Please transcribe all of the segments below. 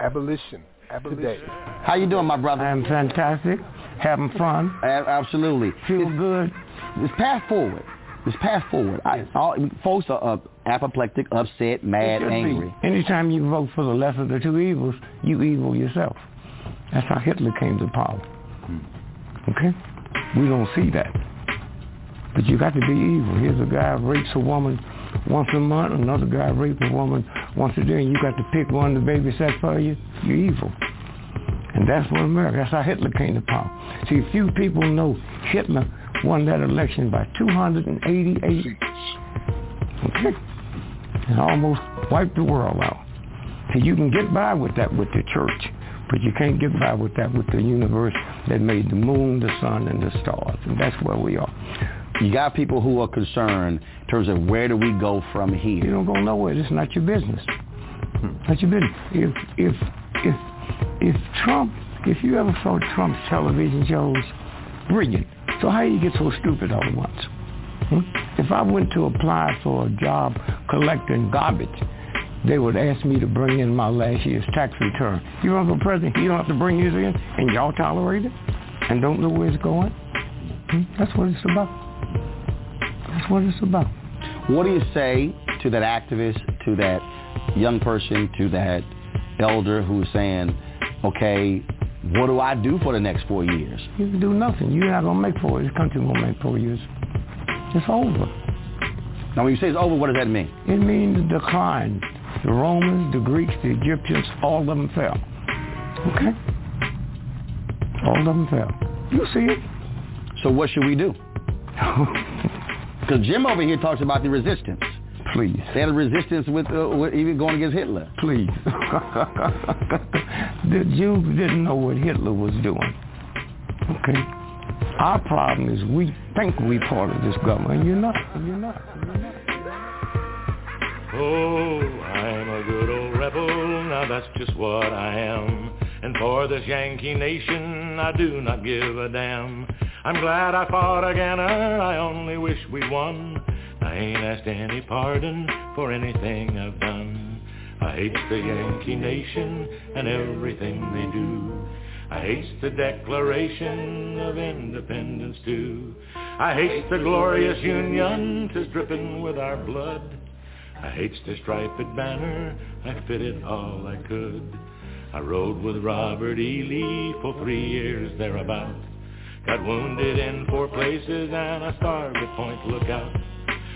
Abolition. Today. How you doing, my brother? I'm fantastic. Having fun. A- absolutely. Feel It's- good. It's path forward. It's path forward. I, all, folks are uh, apoplectic, upset, mad, Should be. angry. Anytime you vote for the lesser of the two evils, you evil yourself. That's how Hitler came to power. Okay? We don't see that. But you got to be evil. Here's a guy rapes a woman once a month, another guy rapes a woman once a day, and you got to pick one to babysit for you. You're evil. And that's what America, that's how Hitler came to power. See, few people know Hitler won that election by 288. Okay? And almost wiped the world out. So you can get by with that with the church, but you can't get by with that with the universe that made the moon, the sun, and the stars. And that's where we are. You got people who are concerned in terms of where do we go from here. You don't go nowhere. It's not your business. Not your business. If if if if Trump, if you ever saw Trump's television shows, brilliant. So how you get so stupid all at once? Hmm? If I went to apply for a job collecting garbage, they would ask me to bring in my last year's tax return. You run for president, you don't have to bring yours in, and y'all tolerate it, and don't know where it's going. Hmm? That's what it's about. That's what it's about. What do you say to that activist, to that young person, to that elder who's saying, okay, what do I do for the next four years? You can do nothing. You're not gonna make four. years. This country won't make four years. It's over. Now, when you say it's over, what does that mean? It means decline. The Romans, the Greeks, the Egyptians, all of them fell. Okay? All of them fell. You see it. So what should we do? Because Jim over here talks about the resistance. Please, They had a resistance with, uh, with even going against Hitler. please. the Jews didn't know what Hitler was doing. Okay? Our problem is we think we part of this government. and You're not. You're not. You're not. Oh, I'm a good old rebel, now that's just what I am. And for this Yankee nation, I do not give a damn. I'm glad I fought again, uh, I only wish we'd won. I ain't asked any pardon for anything I've done. I hate the Yankee nation and everything they do. I hate the Declaration of Independence too. I hate the glorious Union, 'tis dripping with our blood. I hates the striped banner, I fitted all I could. I rode with Robert E. Lee for three years thereabout. Got wounded in four places and I starved at Point Lookout.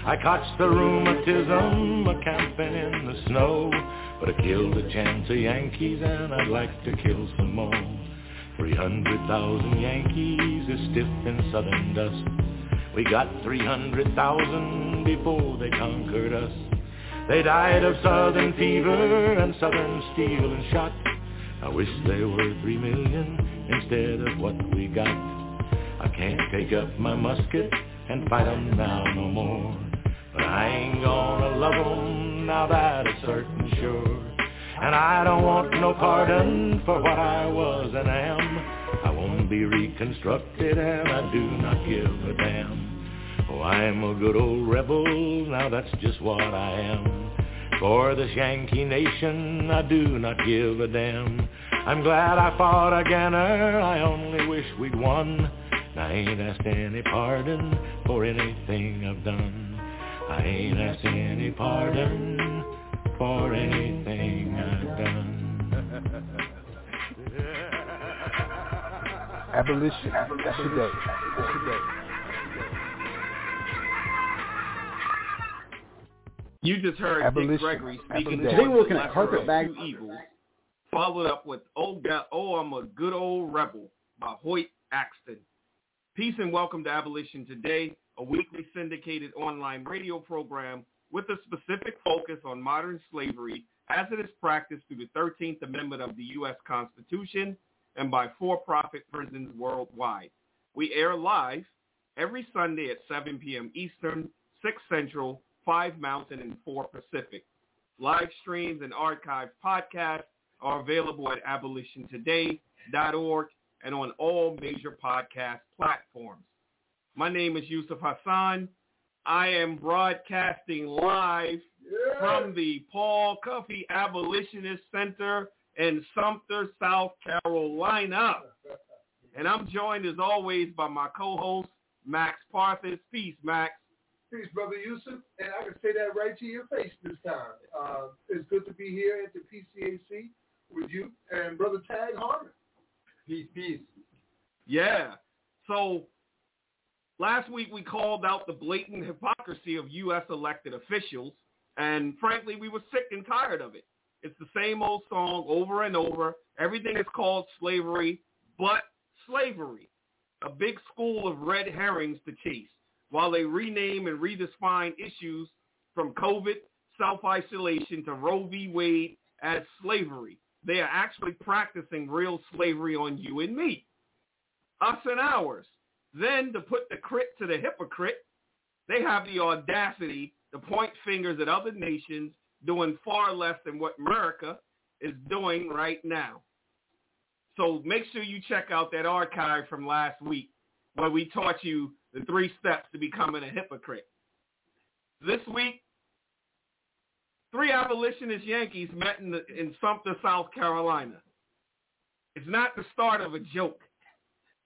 I caught the rheumatism a camping in the snow, but I killed a chance of Yankees and I'd like to kill some more. 300,000 Yankees is stiff in southern dust. We got 300,000 before they conquered us. They died of southern fever and southern steel and shot. I wish they were three million instead of what we got. I can't take up my musket and fight 'em now no more. But I ain't gonna love 'em now that is certain sure. And I don't want no pardon for what I was and am. I won't be reconstructed and I do not give a damn. Oh, I'm a good old rebel, now that's just what I am. For this Yankee nation, I do not give a damn. I'm glad I fought again, er, I only wish we'd won. I ain't asked any pardon for anything I've done. I ain't asked any pardon for anything I've done. Abolition. Today. Today. You just heard Abolition. Dick Gregory speaking Abolition. to Today we're looking at Lesser Carpet Bag- Evils, followed up with "Oh, God, oh, I'm a Good Old Rebel" by Hoyt Axton. Peace and welcome to Abolition Today, a weekly syndicated online radio program with a specific focus on modern slavery as it is practiced through the 13th Amendment of the U.S. Constitution and by for-profit prisons worldwide. We air live every Sunday at 7 p.m. Eastern, 6 Central, 5 Mountain, and 4 Pacific. Live streams and archived podcasts are available at abolitiontoday.org and on all major podcast platforms. My name is Yusuf Hassan. I am broadcasting live from the Paul Cuffee Abolitionist Center in Sumter, South Carolina. And I'm joined as always by my co-host, Max Parthas. Peace, Max. Peace, Brother Yusuf. And I can say that right to your face this time. Uh, it's good to be here at the PCAC with you and Brother Tag Harmon. Peace, peace. Yeah. So last week we called out the blatant hypocrisy of U.S. elected officials, and frankly, we were sick and tired of it. It's the same old song over and over. Everything is called slavery, but slavery. A big school of red herrings to chase while they rename and redefine issues from COVID, self-isolation to Roe v. Wade as slavery. They are actually practicing real slavery on you and me, us and ours. Then to put the crit to the hypocrite, they have the audacity to point fingers at other nations doing far less than what America is doing right now. So make sure you check out that archive from last week where we taught you the three steps to becoming a hypocrite. This week, three abolitionist Yankees met in, the, in Sumter, South Carolina. It's not the start of a joke.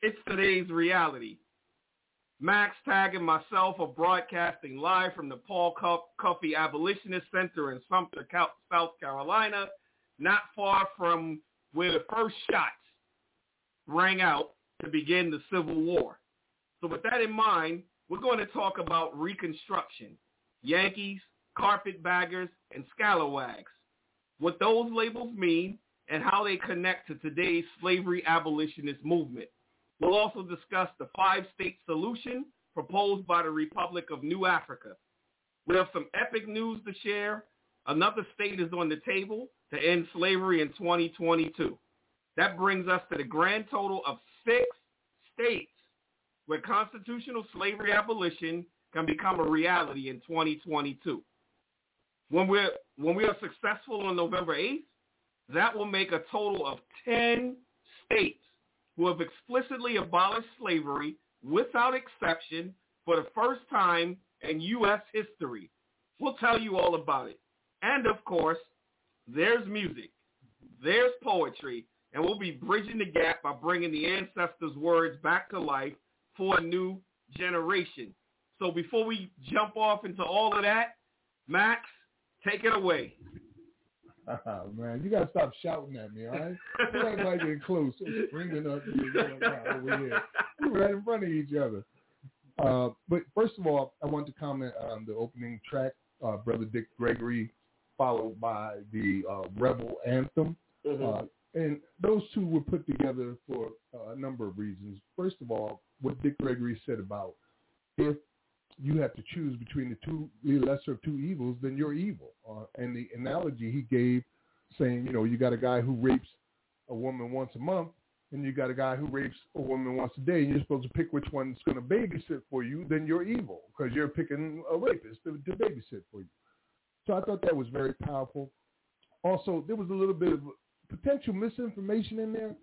It's today's reality. Max Tag and myself are broadcasting live from the Paul Cuffee Abolitionist Center in Sumter, South Carolina, not far from where the first shots rang out to begin the Civil War. So with that in mind, we're going to talk about Reconstruction, Yankees, carpetbaggers, and scalawags, what those labels mean, and how they connect to today's slavery abolitionist movement. We'll also discuss the five-state solution proposed by the Republic of New Afrika. We have some epic news to share. Another state is on the table to end slavery in 2022. That brings us to the grand total of six states where constitutional slavery abolition can become a reality in 2022. When we're when we are successful on November 8th, that will make a total of 10 states who have explicitly abolished slavery without exception for the first time in U.S. history. We'll tell you all about it. And of course, there's music, there's poetry, and we'll be bridging the gap by bringing the ancestors' words back to life for a new generation. So before we jump off into all of that, Max, take it away. Oh, man, you gotta stop shouting at me, all right? You act like you're close, bringing up over here. We're right in front of each other. Uh, but first of all, I want to comment on the opening track, uh, Brother Dick Gregory, followed by the uh, Rebel Anthem. Mm-hmm. And those two were put together for uh, a number of reasons. First of all, what Dick Gregory said about if you have to choose between the two the lesser of two evils, then you're evil. Uh, and the analogy he gave, saying, you know, you got a guy who rapes a woman once a month, and you got a guy who rapes a woman once a day, and you're supposed to pick which one's going to babysit for you, then you're evil because you're picking a rapist to, to babysit for you. So I thought that was very powerful. Also, there was a little bit of potential misinformation in there.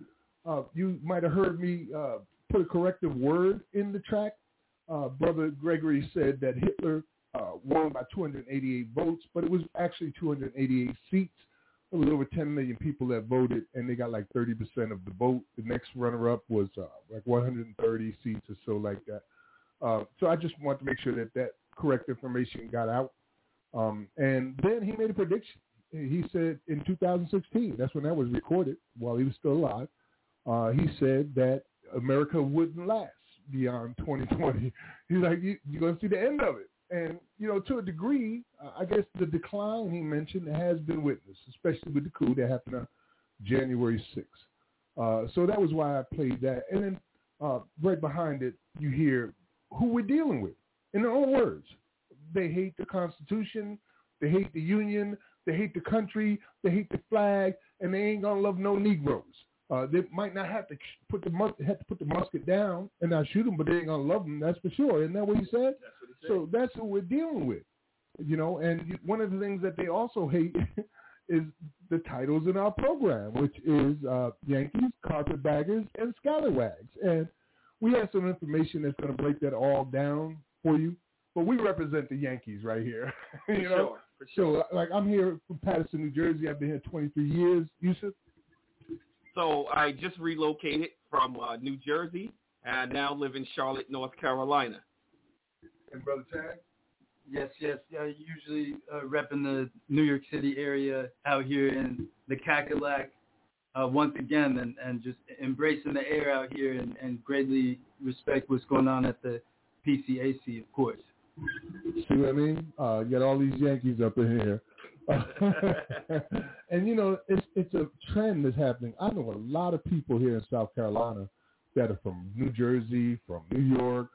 Uh, you might have heard me uh, put a corrective word in the track uh, Brother Gregory said that Hitler uh, won by 288 votes, but it was actually 288 seats. There was over 10 million people that voted, and they got like 30% of the vote. The next runner-up was uh, like 130 seats or so like that. Uh, so I just want to make sure that that correct information got out. Um, and then he made a prediction. He said in 2016, that's when that was recorded while he was still alive, uh, he said that America wouldn't last beyond 2020. He's like, you, you're going to see the end of it. And, you know, to a degree, I guess the decline he mentioned has been witnessed, especially with the coup that happened on January 6th. Uh, so that was why I played that. And then uh, right behind it, you hear who we're dealing with. In their own words, they hate the Constitution, they hate the Union, they hate the country, they hate the flag, and they ain't gonna love no Negroes. Uh, they might not have to put the mus- have to put the musket down and not shoot them, but they ain't gonna love them. That's for sure. Isn't that what he said? That's what he said. So that's what we're dealing with, you know. And one of the things that they also hate is the titles in our program, which is uh, Yankees, Carpetbaggers, and Scallywags. And we have some information that's going to break that all down for you. But we represent the Yankees right here. you know? Sure, for sure. So, like, I'm here from Paterson, New Jersey. I've been here 23 years. Yusuf? So I just relocated from uh, New Jersey and now live in Charlotte, North Carolina. And Brother Tag? Yes, yes. I usually uh, repping the New York City area out here in the Cackalack uh, once again and, and just embracing the air out here and, and greatly respect what's going on at the PCAC, of course. See what I mean? Uh, you got all these Yankees up in here. and you know, it's it's a trend that's happening. I know a lot of people here in South Carolina that are from New Jersey, from New York,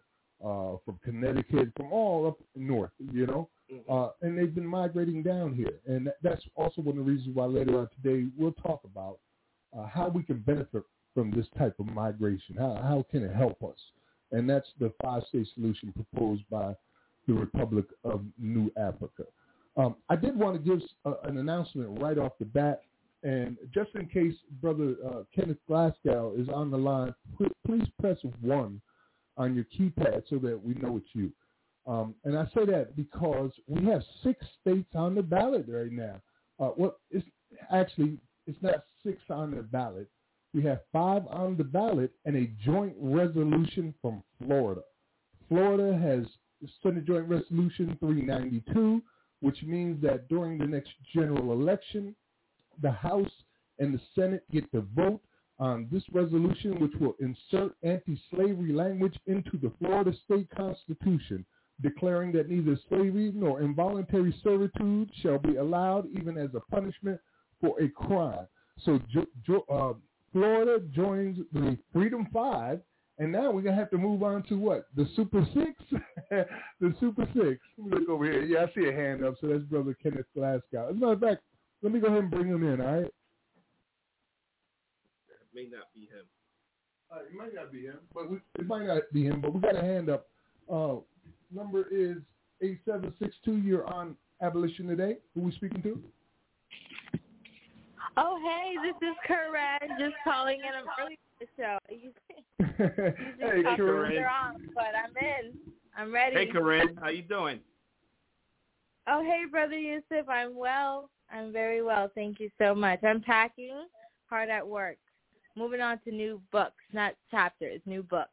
uh, from Connecticut, from all up north, you know, uh, and they've been migrating down here. And that's also one of the reasons why later on today we'll talk about uh, how we can benefit from this type of migration. How, how can it help us? And that's the five-state solution proposed by the Republic of New Afrika. Um, I did want to give uh, an announcement right off the bat, and just in case Brother uh, Kenneth Glasgow is on the line, please press one on your keypad so that we know it's you. Um, and I say that because we have six states on the ballot right now. Uh, well, it's actually it's not six on the ballot. We have five on the ballot and a joint resolution from Florida. Florida has Senate Joint Resolution 392, which means that during the next general election, the House and the Senate get to vote on this resolution, which will insert anti-slavery language into the Florida state constitution, declaring that neither slavery nor involuntary servitude shall be allowed even as a punishment for a crime. So uh, Florida joins the Freedom Five, and now we're gonna have to move on to what? The Super Six? the Super Six. Let me look over here. Yeah, I see a hand up. So that's Brother Kenneth Glasgow. As a matter of fact, let me go ahead and bring him in. All right. It may not be him. Uh, it might not be him, but we, it might not be him. But we got a hand up. Uh, number is eight seven six two. You're on Abolition today. Who we speaking to? Oh, hey, this is Corinne just calling in. I'm early for the show. hey, Corinne. On, but I'm in. I'm ready. Hey, Corinne. How you doing? Oh, hey, Brother Yusuf. I'm well. I'm very well. Thank you so much. I'm packing, hard at work. Moving on to new books, not chapters, new books.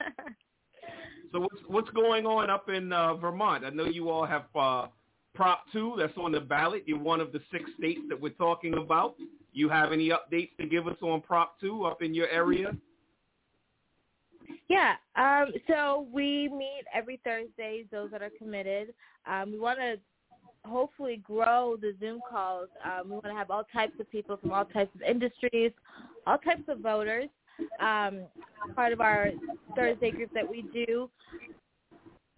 so what's what's going on up in uh, Vermont? I know you all have uh, Prop 2 that's on the ballot. You're one of the six states that we're talking about. You have any updates to give us on Prop 2 up in your area? Yeah, um, so we meet every Thursday, those that are committed. Um, we want to hopefully grow the Zoom calls. Um, we want to have all types of people from all types of industries, all types of voters. Um, part of our Thursday group that we do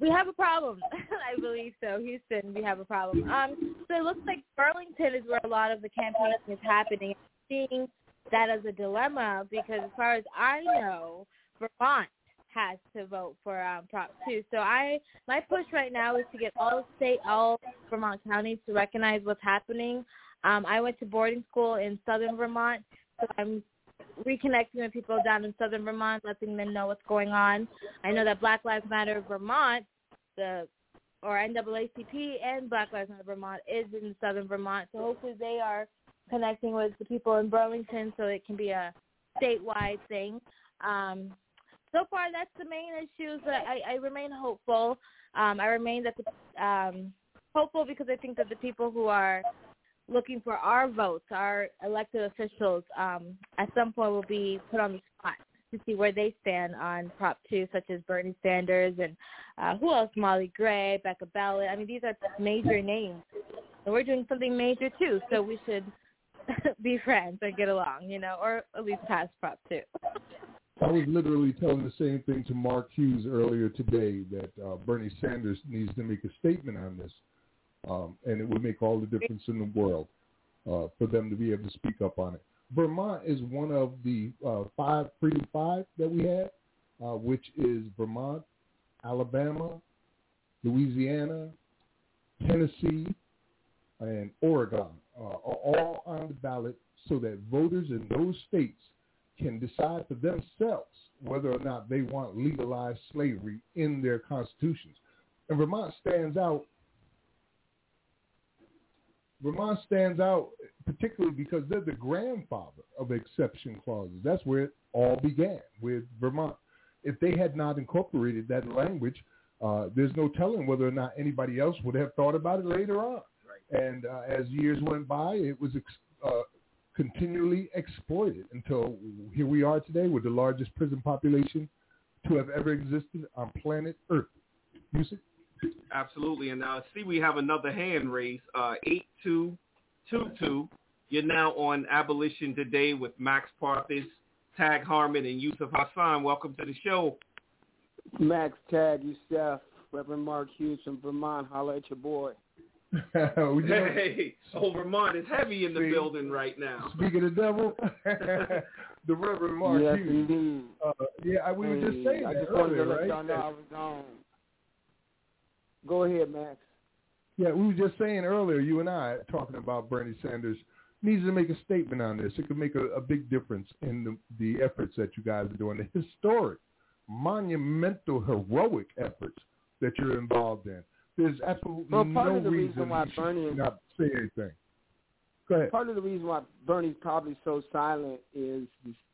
we have a problem. I believe so. Houston, we have a problem. Um, so it looks like Burlington is where a lot of the campaigning is happening. I'm seeing that as a dilemma because as far as I know, Vermont has to vote for um, Prop 2. So I, my push right now is to get all state, all Vermont counties to recognize what's happening. Um, I went to boarding school in southern Vermont, so I'm reconnecting with people down in southern Vermont, letting them know what's going on. I know that Black Lives Matter Vermont, the or NAACP and Black Lives Matter Vermont is in southern Vermont. So hopefully they are connecting with the people in Burlington so it can be a statewide thing. Um, so far, that's the main issues. I, I remain hopeful. Um, I remain that the, um, hopeful because I think that the people who are looking for our votes, our elected officials, um, at some point will be put on the spot to see where they stand on Prop 2, such as Bernie Sanders and uh, who else? Molly Gray, Becca Balint. I mean, these are major names. And we're doing something major, too, so we should be friends and get along, you know, or at least pass Prop 2. I was literally telling the same thing to Mark Hughes earlier today that uh, Bernie Sanders needs to make a statement on this um, and it would make all the difference in the world uh, for them to be able to speak up on it. Vermont is one of the uh, five Freedom Five that we have, uh, which is Vermont, Alabama, Louisiana, Tennessee, and Oregon, uh, are all on the ballot so that voters in those states can decide for themselves whether or not they want legalized slavery in their constitutions. And Vermont stands out Vermont stands out particularly because they're the grandfather of exception clauses. That's where it all began with Vermont. If they had not incorporated that language, uh, there's no telling whether or not anybody else would have thought about it later on. Right. And uh, as years went by, it was ex- uh, continually exploited until here we are today with the largest prison population to have ever existed on planet Earth. Music? Absolutely. And uh, see, we have another hand raised, uh, 8222. You're now on Abolition Today with Max Parthas, Tag Harmon, and Yusuf Hassan. Welcome to the show. Max, Tag, Yusuf, Reverend Mark Hughes from Vermont. Holla at your boy. hey, oh, Vermont is heavy in the building right now. Speaking of the devil, the Reverend Mark yes, Hughes. Uh, yeah, we were just saying I that just earlier, wanted to let right? y'all know I was on. Go ahead, Max. Yeah, we were just saying earlier, you and I, talking about Bernie Sanders needs to make a statement on this. It could make a, a big difference in the, the efforts that you guys are doing, the historic, monumental, heroic efforts that you're involved in. There's absolutely well, part no of the reason, reason why Bernie not say anything. Go ahead. Part of the reason why Bernie's probably so silent is,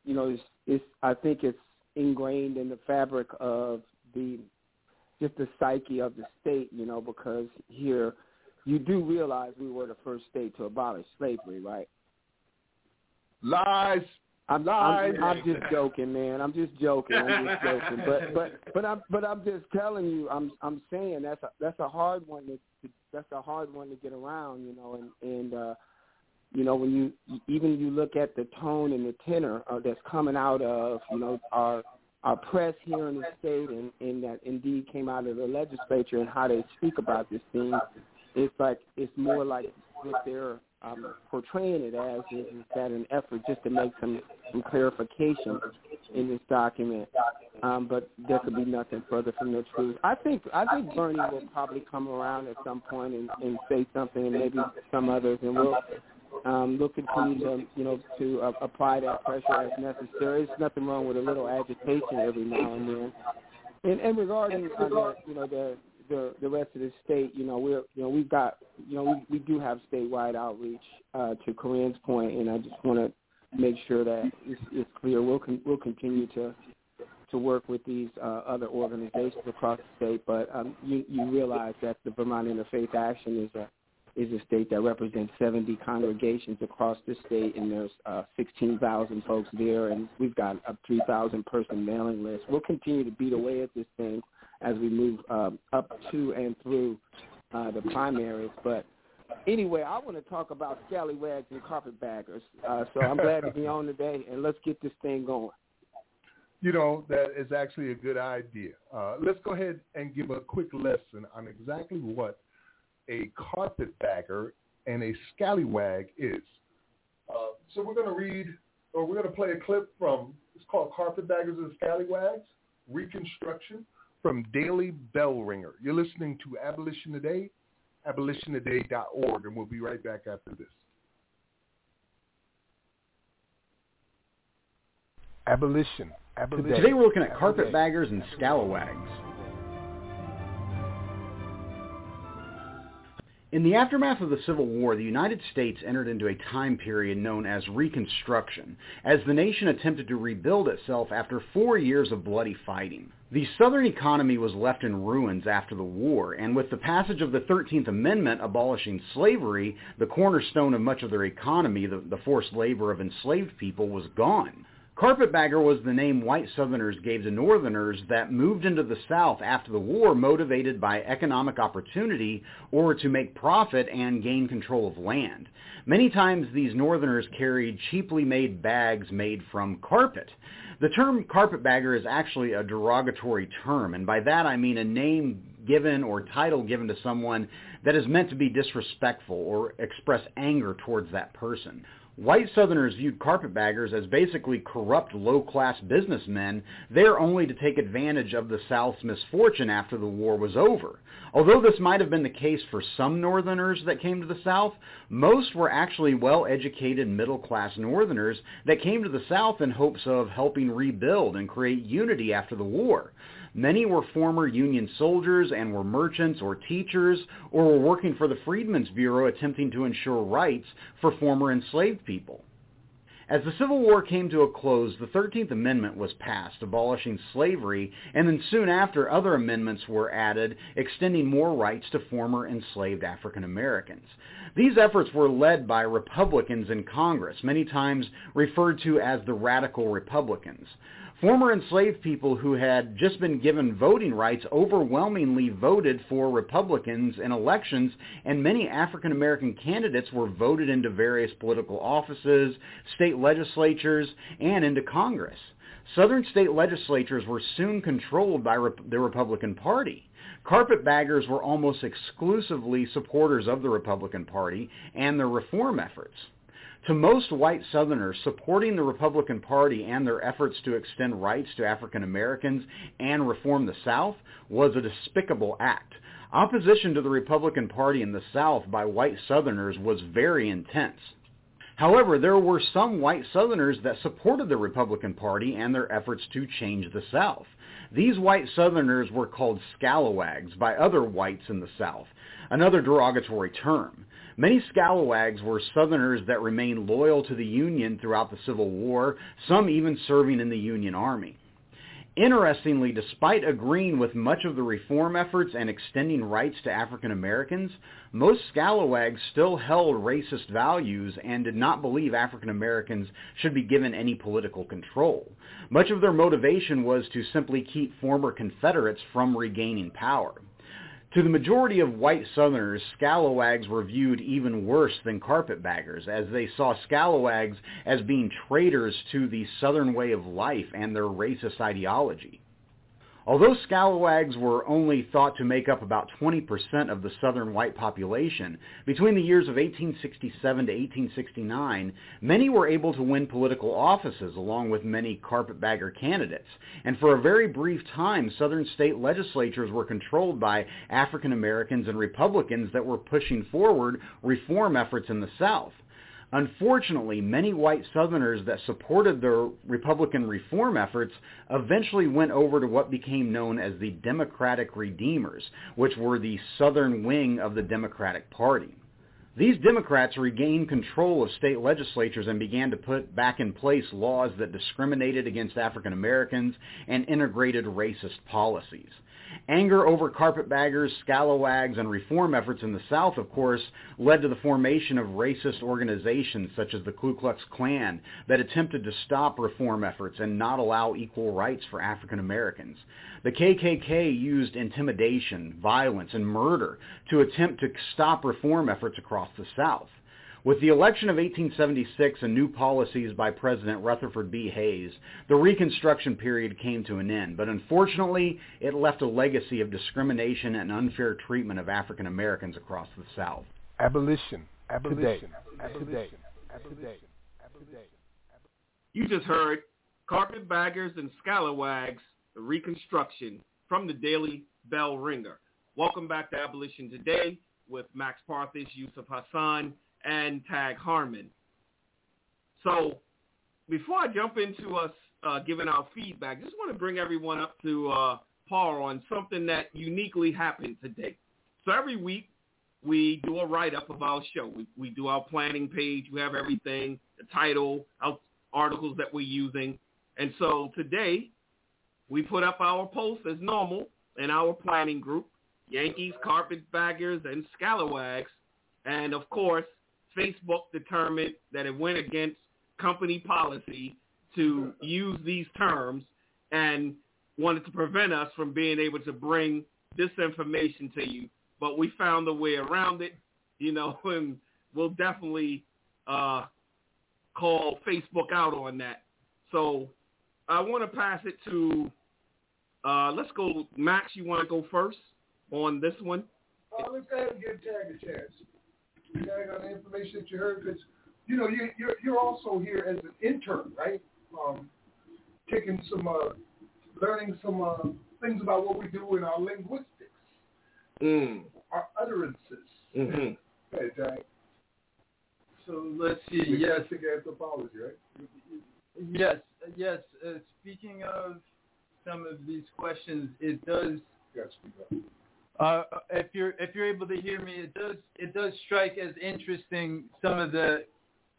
you know, it's, it's I think it's ingrained in the fabric of the just the psyche of the state, you know, because here you do realize we were the first state to abolish slavery, right? Lies. I'm, Lies. I'm, I'm just joking, man. I'm just joking. I'm just joking. But but but I'm but I'm just telling you. I'm I'm saying that's a that's a hard one to, to that's a hard one to get around, you know. And and uh, you know when you even you look at the tone and the tenor uh, that's coming out of you know our our press here in the state and, and that indeed came out of the legislature and how they speak about this thing, it's like it's more like what they're um, portraying it as is, is that an effort just to make some, some clarification in this document. Um, but there could be nothing further from the truth. I think I think Bernie will probably come around at some point and, and say something, and maybe some others, and we'll um, we'll continue to you know to uh, apply that pressure as necessary. There's nothing wrong with a little agitation every now and then. And, and regarding uh, the, you know the the the rest of the state, you know, we're you know we've got you know we we do have statewide outreach uh, to Corinne's point, and I just want to make sure that it's, it's clear. We'll con- we'll continue to to work with these uh, other organizations across the state, but um, you you realize that the Vermont Interfaith Action is a is a state that represents 70 congregations across the state, and there's uh, 16,000 folks there, and we've got a 3,000 person mailing list. We'll continue to beat away at this thing as we move um, up to and through uh, the primaries. But anyway, I want to talk about scallywags and carpetbaggers. Uh, so I'm glad to be on today, and let's get this thing going. You know, that is actually a good idea. Uh, let's go ahead and give a quick lesson on exactly what a carpetbagger and a scallywag is. Uh, so we're going to read, or we're going to play a clip from, it's called Carpetbaggers and Scallywags, Reconstruction from Daily Bell Ringer. You're listening to Abolition Today, abolitiontoday.org, and we'll be right back after this. Abolition. Abolition. Today we're looking at carpetbaggers and scalawags. In the aftermath of the Civil War, the United States entered into a time period known as Reconstruction, as the nation attempted to rebuild itself after four years of bloody fighting. The Southern economy was left in ruins after the war, and with the passage of the 13th Amendment abolishing slavery, the cornerstone of much of their economy, the, the forced labor of enslaved people, was gone. Carpetbagger was the name white Southerners gave to Northerners that moved into the South after the war motivated by economic opportunity or to make profit and gain control of land. Many times these Northerners carried cheaply made bags made from carpet. The term carpetbagger is actually a derogatory term, and by that I mean a name given or title given to someone that is meant to be disrespectful or express anger towards that person. White Southerners viewed carpetbaggers as basically corrupt low-class businessmen there only to take advantage of the South's misfortune after the war was over. Although this might have been the case for some Northerners that came to the South, most were actually well-educated middle-class Northerners that came to the South in hopes of helping rebuild and create unity after the war. Many were former Union soldiers and were merchants or teachers or were working for the Freedmen's Bureau attempting to ensure rights for former enslaved people. As the Civil War came to a close, the 13th Amendment was passed, abolishing slavery, and then soon after other amendments were added, extending more rights to former enslaved African Americans. These efforts were led by Republicans in Congress, many times referred to as the Radical Republicans. Former enslaved people who had just been given voting rights overwhelmingly voted for Republicans in elections, and many African American candidates were voted into various political offices, state legislatures, and into Congress. Southern state legislatures were soon controlled by the Republican Party. Carpetbaggers were almost exclusively supporters of the Republican Party and their reform efforts. To most white Southerners, supporting the Republican Party and their efforts to extend rights to African Americans and reform the South was a despicable act. Opposition to the Republican Party in the South by white Southerners was very intense. However, there were some white Southerners that supported the Republican Party and their efforts to change the South. These white Southerners were called scalawags by other whites in the South, another derogatory term. Many scalawags were Southerners that remained loyal to the Union throughout the Civil War, some even serving in the Union Army. Interestingly, despite agreeing with much of the reform efforts and extending rights to African Americans, most scalawags still held racist values and did not believe African Americans should be given any political control. Much of their motivation was to simply keep former Confederates from regaining power. To the majority of white Southerners, scalawags were viewed even worse than carpetbaggers, as they saw scalawags as being traitors to the Southern way of life and their racist ideology. Although scalawags were only thought to make up about 20% of the southern white population, between the years of 1867 to 1869, many were able to win political offices along with many carpetbagger candidates. And for a very brief time, southern state legislatures were controlled by African Americans and Republicans that were pushing forward reform efforts in the South. Unfortunately, many white Southerners that supported the Republican reform efforts eventually went over to what became known as the Democratic Redeemers, which were the Southern wing of the Democratic Party. These Democrats regained control of state legislatures and began to put back in place laws that discriminated against African Americans and integrated racist policies. Anger over carpetbaggers, scalawags, and reform efforts in the South, of course, led to the formation of racist organizations such as the Ku Klux Klan that attempted to stop reform efforts and not allow equal rights for African Americans. The KKK used intimidation, violence, and murder to attempt to stop reform efforts across the South. With the election of 1876 and new policies by President Rutherford B. Hayes, the Reconstruction period came to an end, but unfortunately it left a legacy of discrimination and unfair treatment of African Americans across the South. Abolition. Abolition. Abolition. Today. Abolition. You just heard Carpetbaggers and Scalawags, the Reconstruction from the Daily Bell Ringer. Welcome back to Abolition Today with Max Parthas, Yusuf Hassan, and Tag Harmon. So before I jump into us uh, giving our feedback, just want to bring everyone up to uh, par on something that uniquely happened today. So every week we do a write-up of our show. We, we do our planning page. We have everything, the title, our articles that we're using. And so today we put up our post as normal in our planning group, Yankees, Carpetbaggers, and Scalawags. And of course, Facebook determined that it went against company policy to use these terms and wanted to prevent us from being able to bring this information to you. But we found a way around it, you know, and we'll definitely uh, call Facebook out on that. So I want to pass it to, uh, let's go, Max, you want to go first on this one? Uh, let's give Tag a chance tag on the information that you heard because you know you you're you're also here as an intern, right? Um, taking some uh, learning some uh, things about what we do in our linguistics, mm. our utterances. Mm-hmm. Hey, Jack. So let's see. We yes. Anthropology, right? Yes. Yes. Uh, speaking of some of these questions, it does. Yes, we go. Uh, if you're if you're able to hear me, it does it does strike as interesting some of the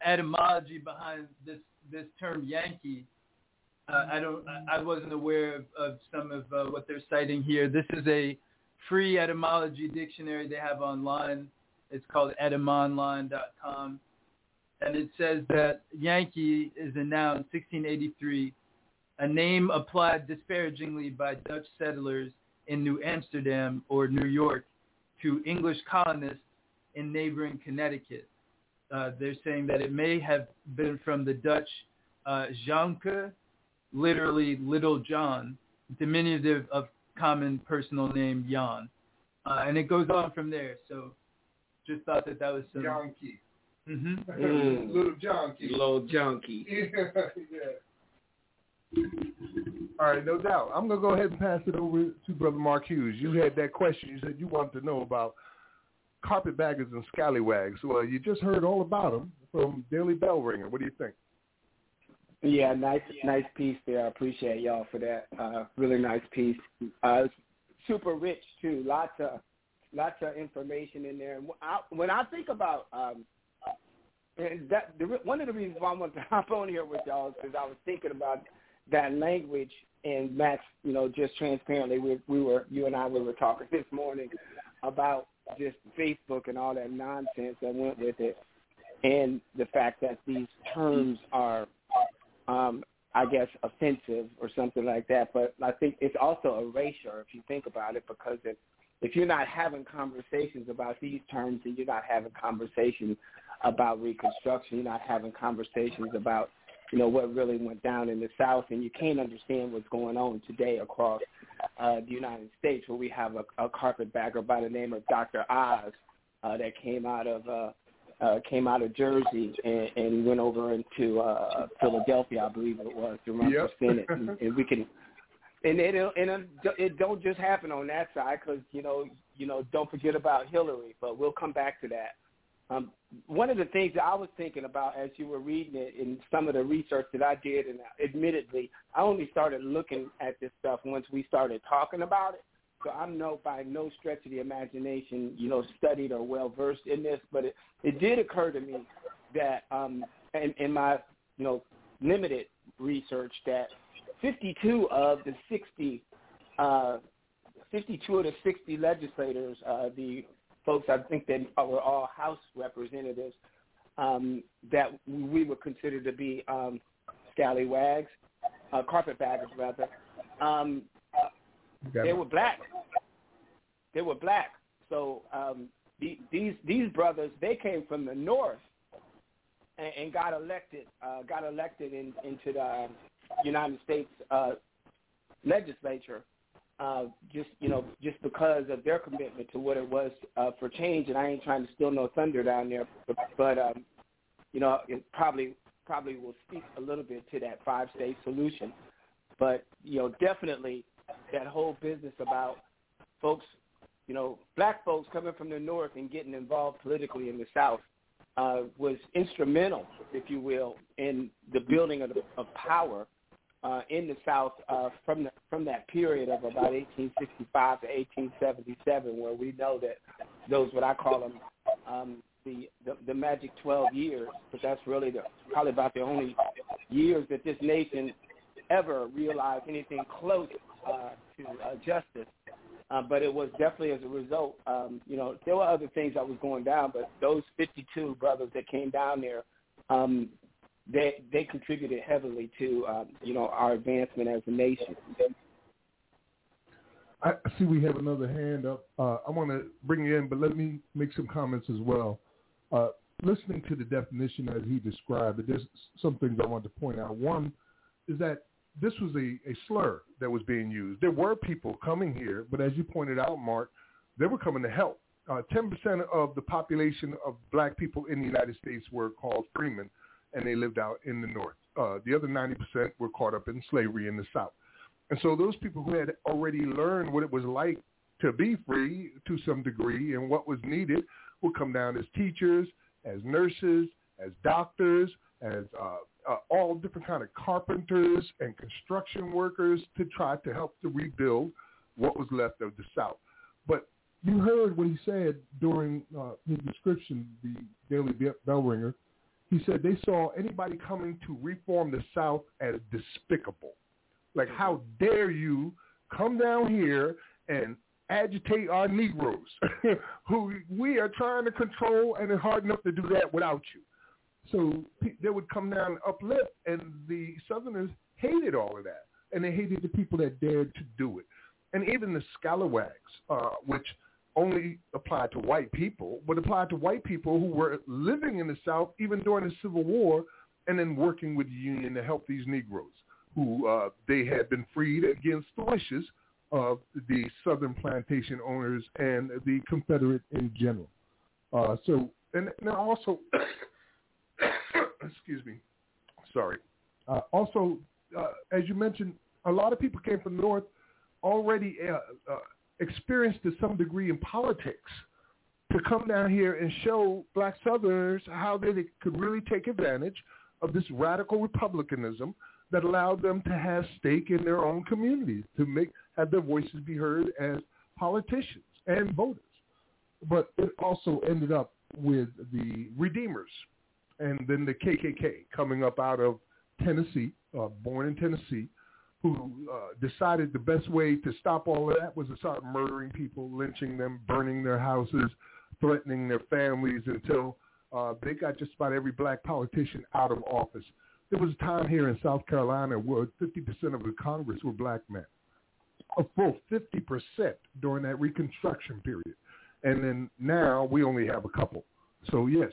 etymology behind this this term Yankee. Uh, I don't I wasn't aware of, of some of uh, what they're citing here. This is a free etymology dictionary they have online. It's called etymonline.com. And it says that Yankee is a noun, 1683, a name applied disparagingly by Dutch settlers in New Amsterdam or New York to English colonists in neighboring Connecticut. Uh, they're saying that it may have been from the Dutch uh, Janke, literally Little John, diminutive of common personal name Jan. Uh, and it goes on from there. So just thought that that was some... Yankee. Mm-hmm. Mm. Little junkie. Little junkie. yeah. All right, no doubt. I'm gonna go ahead and pass it over to Brother Mark Hughes. You had that question. You said you wanted to know about carpetbaggers and scallywags. Well, you just heard all about them from Daily Bell Ringer. What do you think? Yeah, nice, nice piece there. I appreciate y'all for that. Uh, really nice piece. Uh, super rich too. Lots of, lots of information in there. And I, when I think about, um, and that the, one of the reasons why I wanted to hop on here with y'all is because I was thinking about that language. And Max, you know, just transparently, we, we were, you and I, we were talking this morning about just Facebook and all that nonsense that went with it, and the fact that these terms are um, I guess, offensive or something like that. But I think it's also erasure if you think about it, because if if you're not having conversations about these terms, and you're not having conversations about Reconstruction, you're not having conversations about you know what really went down in the South, and you can't understand what's going on today across uh, the United States, where we have a, a carpetbagger by the name of Dr. Oz uh, that came out of uh, uh, came out of Jersey and, and went over into uh, Philadelphia, I believe it was, to run Yep. for Senate. And, and we can, and it and it, it don't just happen on that side because you know you know don't forget about Hillary, but we'll come back to that. Um, one of the things that I was thinking about as you were reading it in some of the research that I did, and admittedly, I only started looking at this stuff once we started talking about it. So I'm no by no stretch of the imagination, you know, studied or well versed in this, but it, it did occur to me that um in, in my you know limited research that 52 of the 60 uh 52 of the 60 legislators, uh the folks I think that were all House representatives um that we would consider to be um scallywags, uh carpetbaggers rather. Um they were black. They were black. So um, the, these these brothers they came from the north and, and got elected uh, got elected in, into the United States uh, legislature. Uh, just you know, just because of their commitment to what it was uh, for change, and I ain't trying to steal no thunder down there, but, but um, you know, it probably probably will speak a little bit to that five state solution. But you know, definitely that whole business about folks, you know, black folks coming from the north and getting involved politically in the south uh, was instrumental, if you will, in the building of, the, of power uh, in the south uh, from the, from that period of about 1865 to 1877, where we know that those what I call them um, the, the the magic 12 years, but that's really the, probably about the only years that this nation ever realized anything close uh, to uh, justice. Uh, but it was definitely as a result, um, you know, there were other things that was going down, but those 52 brothers that came down there, um, they they contributed heavily to, um, you know, our advancement as a nation. I see we have another hand up. Uh, I want to bring you in, but let me make some comments as well. Uh, listening to the definition as he described it, there's some things I want to point out. One is that this was a, a slur that was being used. There were people coming here, but as you pointed out, Mark, they were coming to help. Uh, 10% of the population of black people in the United States were called freemen, and they lived out in the north. Uh, the other 90% were caught up in slavery in the south. And so those people who had already learned what it was like to be free to some degree and what was needed would come down as teachers, as nurses, as doctors, as uh, uh, all different kind of carpenters and construction workers to try to help to rebuild what was left of the South. But you heard what he said during uh, his description, the Daily Bell Ringer. He said they saw anybody coming to reform the South as despicable. Like, how dare you come down here and agitate our Negroes, who we are trying to control, and it's hard enough to do that without you. So they would come down and uplift, and the Southerners hated all of that, and they hated the people that dared to do it. And even the scalawags, uh, which only applied to white people, but applied to white people who were living in the South even during the Civil War, and then working with the Union to help these Negroes who uh, they had been freed against the wishes of the Southern plantation owners and the Confederate in general. Uh, so, and, and also, excuse me, sorry. Uh, also, uh, as you mentioned, a lot of people came from the North already experienced to some degree in politics to come down here and show black Southerners how they could really take advantage of this radical republicanism that allowed them to have stake in their own communities, to make have their voices be heard as politicians and voters. But it also ended up with the Redeemers and then the KKK coming up out of Tennessee, uh, born in Tennessee, who uh, decided the best way to stop all of that was to start murdering people, lynching them, burning their houses, threatening their families until uh, they got just about every black politician out of office. There was a time here in South Carolina where 50% of the Congress were black men, a full 50% during that Reconstruction period. And then now we only have a couple. So yes,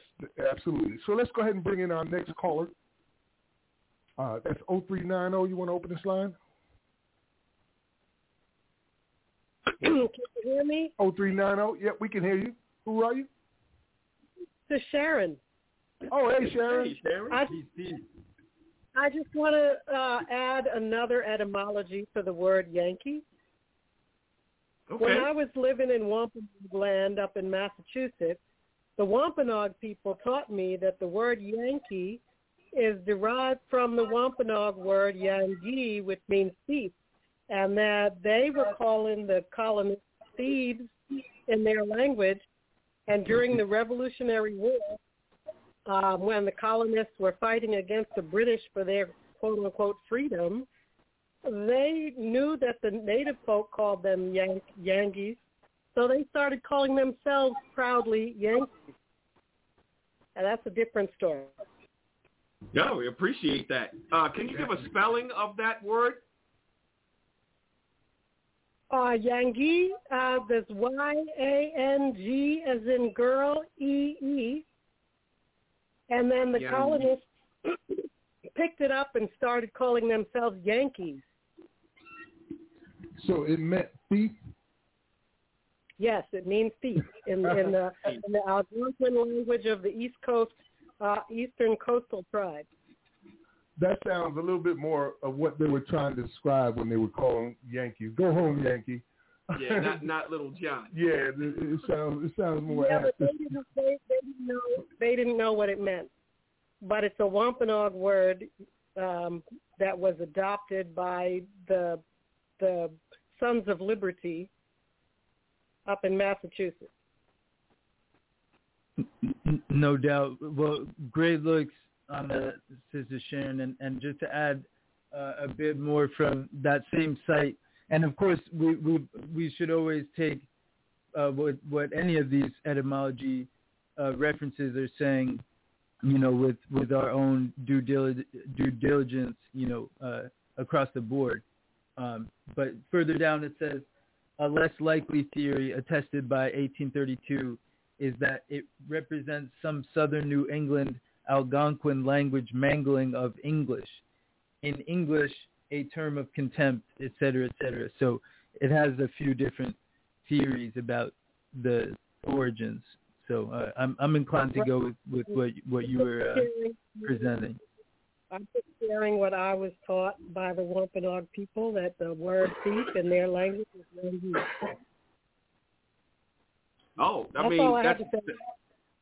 absolutely. So let's go ahead and bring in our next caller. Uh, that's 0390. You want to open this line? can you hear me? 0390. Yep, we can hear you. Who are you? This is Sharon. Oh, hey, Sharon. Hey, Sharon. I, I just want to uh, add another etymology for the word Yankee. Okay. When I was living in Wampanoag land up in Massachusetts, the Wampanoag people taught me that the word Yankee is derived from the Wampanoag word Yangi, which means thief, and that they were calling the colonists thieves in their language. And during the Revolutionary War, um, when the colonists were fighting against the British for their quote unquote freedom, they knew that the native folk called them Yan- Yankees, so they started calling themselves proudly Yankees. And that's a different story. Yeah, we appreciate that. Uh, can you give a spelling of that word? Uh, Yangi, uh, there's Y-A-N-G as in girl, E-E. And then the Yangi. colonists picked it up and started calling themselves Yankees. So it meant thief. Yes, it means thief in, in the in the Algonquin language of the East Coast, uh, Eastern Coastal tribe. That sounds a little bit more of what they were trying to describe when they were calling Yankees. Go home, Yankee. Yeah, not not Little John. Yeah, it, it sounds it sounds more Yeah, but they didn't, they, they didn't know they didn't know what it meant. But it's a Wampanoag word um, that was adopted by the the Sons of Liberty up in Massachusetts. No doubt. Well, great looks on the Sister Sharon, and, and just to add uh, a bit more from that same site, and of course we we we should always take uh, what what any of these etymology uh, references are saying, you know, with with our own due diligence, due diligence, you know, uh, across the board. Um, but further down it says a less likely theory attested by 1832 is that it represents some southern New England Algonquin language mangling of English. In English, a term of contempt, et cetera, et cetera. So it has a few different theories about the origins. So uh, I'm I'm inclined to go with, with what what you were uh, presenting. I'm just sharing what I was taught by the Wampanoag people that the word thief in their language is. Oh, I That's mean I that's had to say.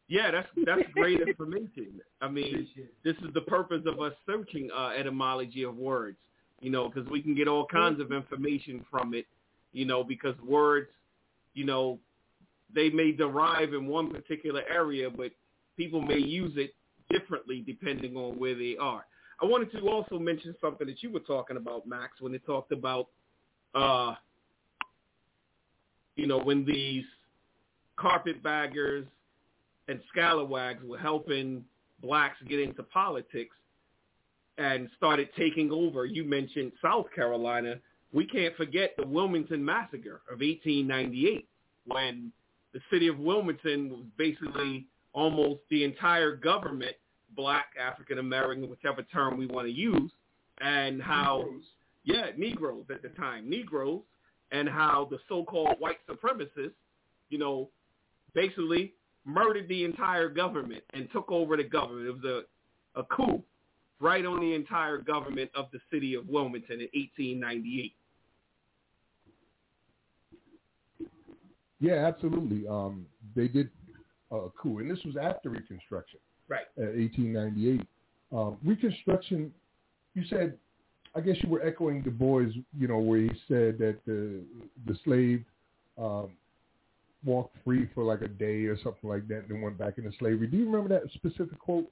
Yeah, that's that's great information. I mean, this is the purpose of us searching uh, etymology of words, you know, because we can get all kinds of information from it, you know, because words, you know, they may derive in one particular area, but people may use it differently depending on where they are. I wanted to also mention something that you were talking about, Max, when it talked about, uh, you know, when these carpetbaggers and scalawags were helping blacks get into politics and started taking over. You mentioned South Carolina. We can't forget the Wilmington Massacre of 1898 when the city of Wilmington was basically almost the entire government, black, African American, whichever term we want to use, and how, Negroes. yeah, Negroes at the time, Negroes, and how the so-called white supremacists, you know, basically murdered the entire government and took over the government. It was a, a coup right on the entire government of the city of Wilmington in 1898. Yeah, absolutely. Um, they did a coup, and this was after Reconstruction. Right. Uh, 1898. Um, Reconstruction, you said, I guess you were echoing Du Bois, you know, where he said that the the slave um, walked free for like a day or something like that, and then went back into slavery. Do you remember that specific quote?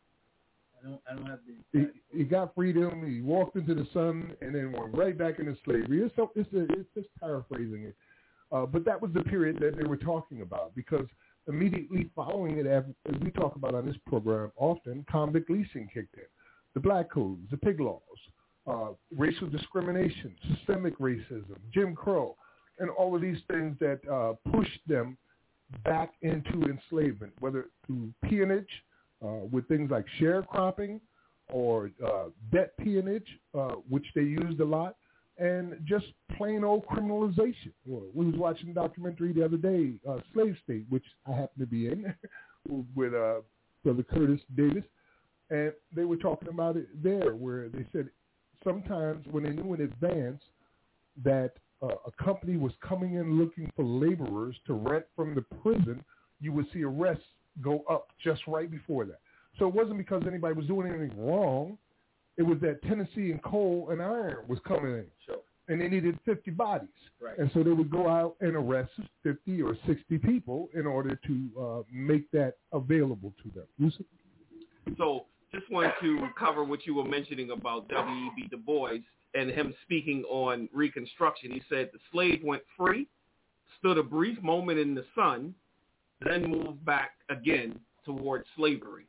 I don't. I don't have the. He, he got freedom. He walked into the sun, and then went right back into slavery. It's so, it's, a, it's just paraphrasing it, uh, but that was the period that they were talking about because immediately following it, as we talk about on this program often, convict leasing kicked in, the black codes, the pig laws, uh, racial discrimination, systemic racism, Jim Crow and all of these things that uh, pushed them back into enslavement, whether through peonage uh, with things like sharecropping or uh, debt peonage, uh, which they used a lot, and just plain old criminalization. We was watching a documentary the other day, uh, Slave State, which I happen to be in, with uh, Brother Curtis Davis, and they were talking about it there, where they said sometimes when they knew in advance that uh, a company was coming in looking for laborers to rent from the prison, you would see arrests go up just right before that. So it wasn't because anybody was doing anything wrong. It was that Tennessee and coal and iron was coming in. Sure. And they needed 50 bodies. Right. And so they would go out and arrest 50 or 60 people in order to uh, make that available to them. Lucy? So just wanted to cover what you were mentioning about W.E.B. Du Bois and him speaking on Reconstruction. He said the slave went free, stood a brief moment in the sun, then moved back again towards slavery.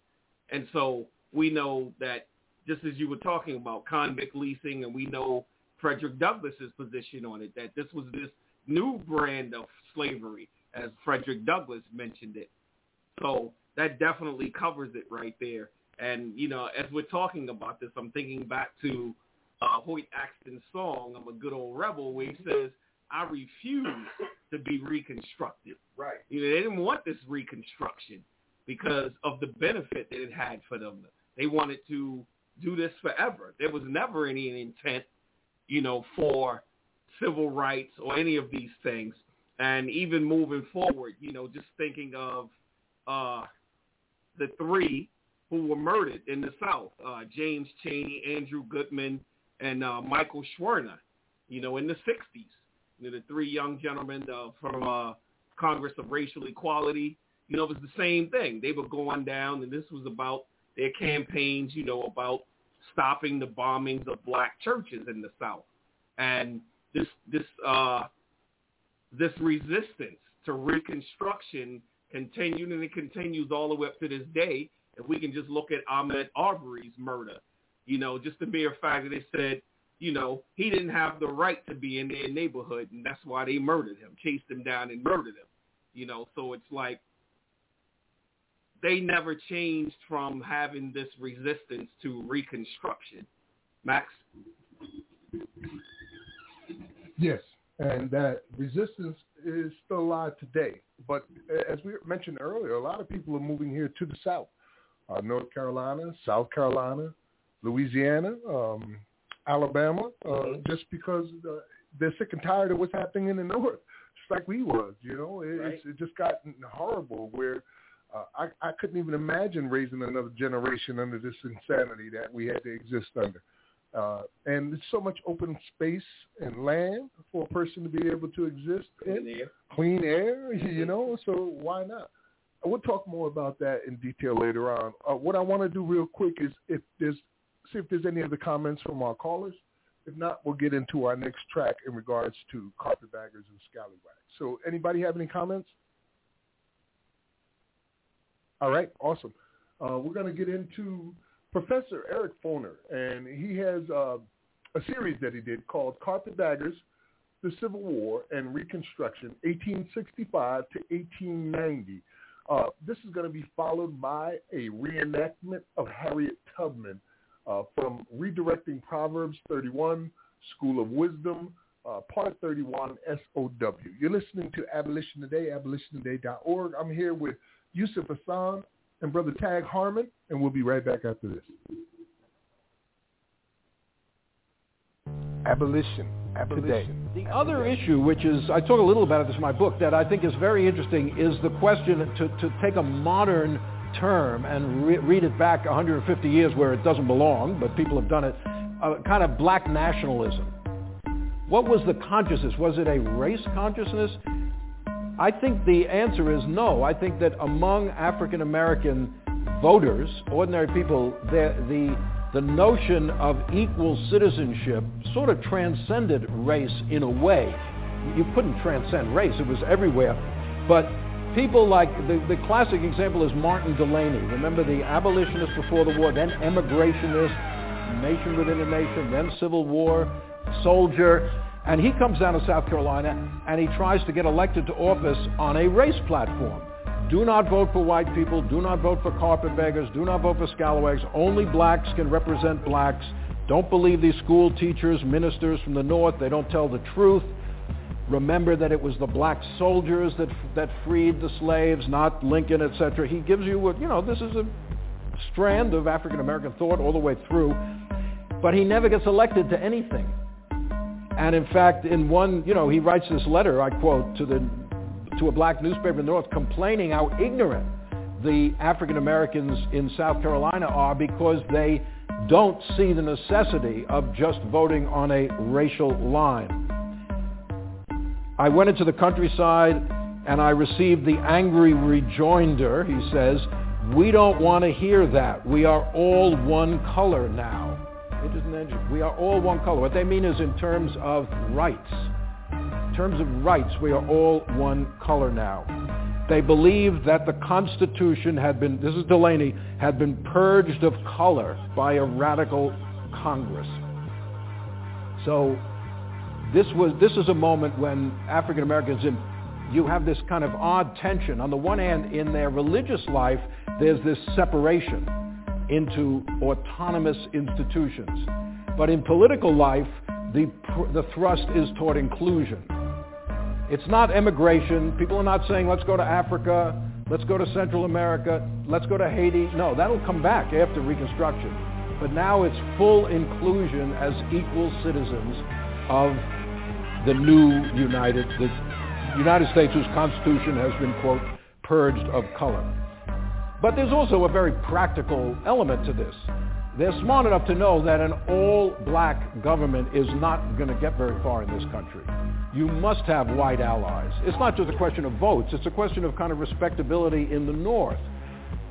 And so we know that just as you were talking about convict leasing, and we know Frederick Douglass's position on it, that this was this new brand of slavery, as Frederick Douglass mentioned it. So that definitely covers it right there. And, you know, as we're talking about this, I'm thinking back to uh, Hoyt Axton's song, I'm a Good Old Rebel, where he says, I refuse to be reconstructed. Right. You know, they didn't want this reconstruction because of the benefit that it had for them. They wanted to do this forever. There was never any intent, you know, for civil rights or any of these things. And even moving forward, you know, just thinking of uh, the three who were murdered in the South, uh, James Chaney, Andrew Goodman, and uh, Michael Schwerner, you know, in the 60s. You know, the three young gentlemen uh, from uh, Congress of Racial Equality. You know, it was the same thing. They were going down, and this was about their campaigns, you know, about stopping the bombings of black churches in the South. And this this uh, this resistance to Reconstruction continued, and it continues all the way up to this day. If we can just look at Ahmaud Arbery's murder, you know, just the mere fact that they said, you know, he didn't have the right to be in their neighborhood, and that's why they murdered him, chased him down and murdered him. You know, so it's like they never changed from having this resistance to Reconstruction. Max? Yes, and that resistance is still alive today. But as we mentioned earlier, a lot of people are moving here to the South, uh, North Carolina, South Carolina, Louisiana, um, Alabama, uh, mm-hmm. just because uh, they're sick and tired of what's happening in the North, just like we was. You know, it, right. it's, it just got horrible where Uh, I, I couldn't even imagine raising another generation under this insanity that we had to exist under. Uh, and there's so much open space and land for a person to be able to exist in. Clean air. Clean air, you know, so why not? We'll talk more about that in detail later on. Uh, what I want to do real quick is if there's see if there's any other comments from our callers. If not, we'll get into our next track in regards to carpetbaggers and scallywags. So anybody have any comments? All right, awesome. Uh, we're going to get into Professor Eric Foner, and he has uh, a series that he did called Carpetbaggers, the Civil War and Reconstruction, 1865 to 1890. Uh, this is going to be followed by a reenactment of Harriet Tubman uh, from Redirecting Proverbs 31, School of Wisdom, uh, Part 31, SOW. You're listening to Abolition Today, abolitiontoday.org. I'm here with Yusuf Hassan and Brother Tag Harmon, and we'll be right back after this. Abolition. Today. The other issue, which is, I talk a little about this in my book, that I think is very interesting, is the question to, to take a modern term and re- read it back 150 years where it doesn't belong, but people have done it, uh, kind of black nationalism. What was the consciousness? Was it a race consciousness? I think the answer is no. I think that among African American voters, ordinary people, the, the, the notion of equal citizenship sort of transcended race in a way. You couldn't transcend race, it was everywhere. But people like, the, the classic example is Martin Delany. Remember the abolitionist before the war, then emigrationist, nation within a nation, then Civil War, soldier. And he comes down to South Carolina and he tries to get elected to office on a race platform. Do not vote for white people. Do not vote for carpetbaggers. Do not vote for scalawags. Only blacks can represent blacks. Don't believe these school teachers, ministers from the north. They don't tell the truth. Remember that it was the black soldiers that that freed the slaves, not Lincoln, etc. He gives you, a, you know, this is a strand of African American thought all the way through, but he never gets elected to anything. And in fact, in one, you know, he writes this letter, I quote, to the to a black newspaper in the North complaining how ignorant the African Americans in South Carolina are because they don't see the necessity of just voting on a racial line. I went into the countryside and I received the angry rejoinder, he says, we don't want to hear that. We are all one color now. We are all one color. What they mean is in terms of rights. In terms of rights, we are all one color now. They believed that the Constitution had been, this is Delany, had been purged of color by a radical Congress. So this was this is a moment when African Americans in you have this kind of odd tension. On the one hand, in their religious life, there's this separation into autonomous institutions. But in political life, the, the thrust is toward inclusion. It's not emigration. People are not saying, let's go to Africa, let's go to Central America, let's go to Haiti. No, that'll come back after Reconstruction. But now it's full inclusion as equal citizens of the new United, the United States whose Constitution has been, quote, purged of color. But there's also a very practical element to this. They're smart enough to know that an all-black government is not going to get very far in this country. You must have white allies. It's not just a question of votes. It's a question of kind of respectability in the North.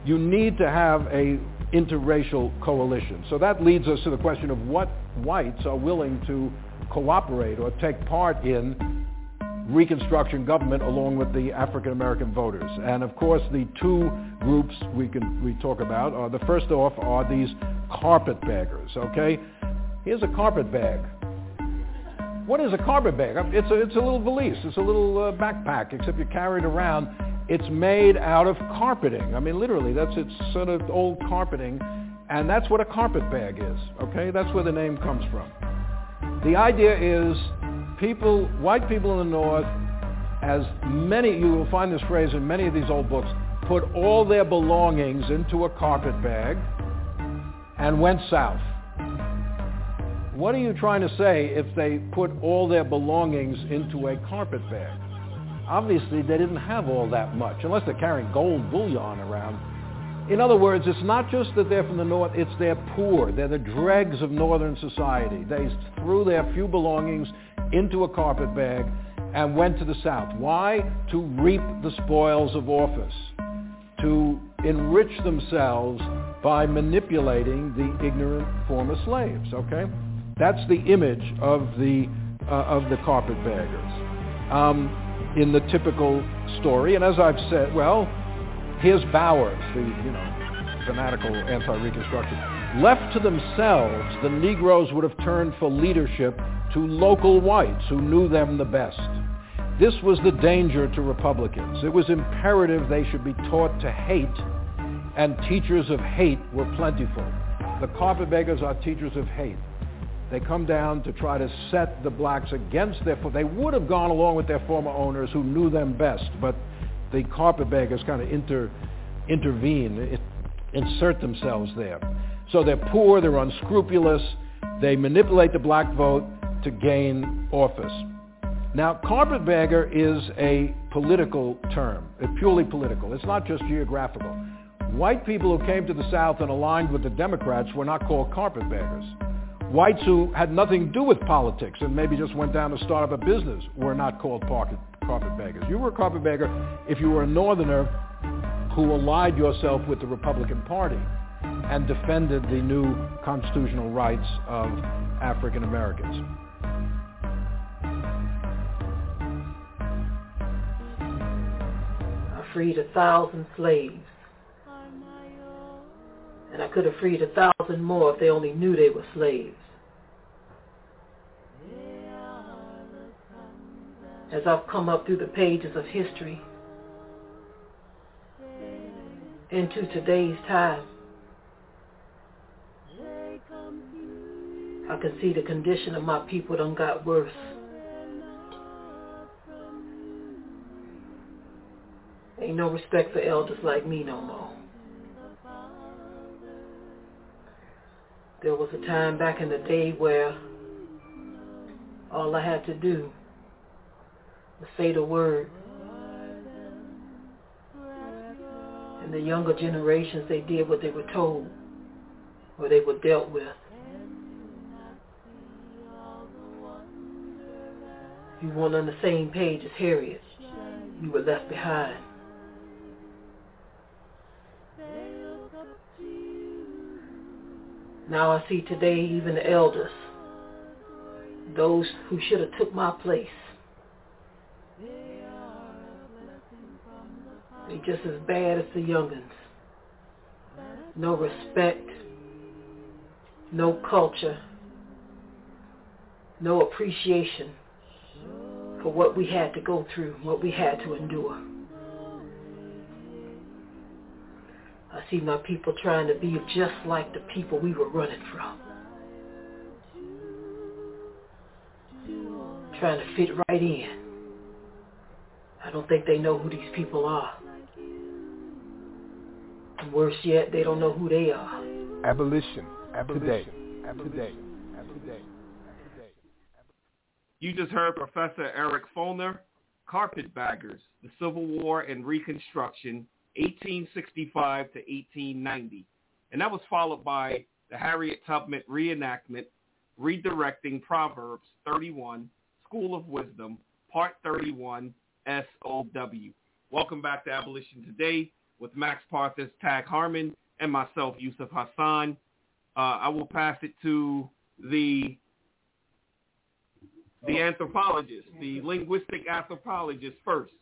You need to have a interracial coalition. So that leads us to the question of what whites are willing to cooperate or take part in Reconstruction government along with the African American voters. And of course, the two groups we can we talk about are the first off are these carpetbaggers. Okay, here's a carpet bag. What is a carpet bag? It's a it's a little valise. It's a little uh, backpack, except you carry it around. It's made out of carpeting. I mean, literally, that's its sort of old carpeting, and that's what a carpet bag is. Okay, that's where the name comes from. The idea is people, white people in the North, as many, you will find this phrase in many of these old books, put all their belongings into a carpet bag and went south. What are you trying to say if they put all their belongings into a carpet bag? obviously they didn't have all that much, unless they're carrying gold bullion around. In other words, it's not just that they're from the north, it's they're poor. They're the dregs of northern society. They threw their few belongings into a carpet bag and went to the south. Why? To reap the spoils of office, to enrich themselves by manipulating the ignorant former slaves, okay? That's the image of the, uh, of the carpetbaggers um, in the typical story. And as I've said, well, Here's Bowers, the you know fanatical anti-Reconstruction. Left to themselves, the Negroes would have turned for leadership to local whites who knew them the best. This was the danger to Republicans. It was imperative they should be taught to hate, and teachers of hate were plentiful. The carpetbaggers are teachers of hate. They come down to try to set the blacks against their... They would have gone along with their former owners who knew them best, but the carpetbaggers kind of inter, intervene, insert themselves there. So they're poor, they're unscrupulous, they manipulate the black vote to gain office. Now, carpetbagger is a political term, purely political. It's not just geographical. White people who came to the South and aligned with the Democrats were not called carpetbaggers. Whites who had nothing to do with politics and maybe just went down to start up a business were not called carpetbaggers. You were a carpetbagger if you were a northerner who allied yourself with the Republican Party and defended the new constitutional rights of African Americans. I freed a thousand slaves. And I could have freed a thousand more if they only knew they were slaves. As I've come up through the pages of history into today's time. I can see the condition of my people done got worse. Ain't no respect for elders like me no more. There was a time back in the day where all I had to do say the word. And the younger generations, they did what they were told or they were dealt with. You weren't on the same page as Harriet. You were left behind. Now I see today even the elders, those who should have took my place, They just as bad as the youngins. No respect, no culture, no appreciation for what we had to go through, what we had to endure. I see my people trying to be just like the people we were running from. Trying to fit right in. I don't think they know who these people are. Worse yet, they don't know who they are. Abolition. Abolition. Today. Abolition. Today. You just heard Professor Eric Foner, Carpetbaggers, the Civil War and Reconstruction, 1865 to 1890. And that was followed by the Harriet Tubman reenactment, Redirecting Proverbs 31, School of Wisdom, Part 31, SOW. Welcome back to Abolition Today with Max Parthas, Tag Harmon, and myself, Yusuf Hassan. Uh, I will pass it to the the anthropologist, the linguistic anthropologist first,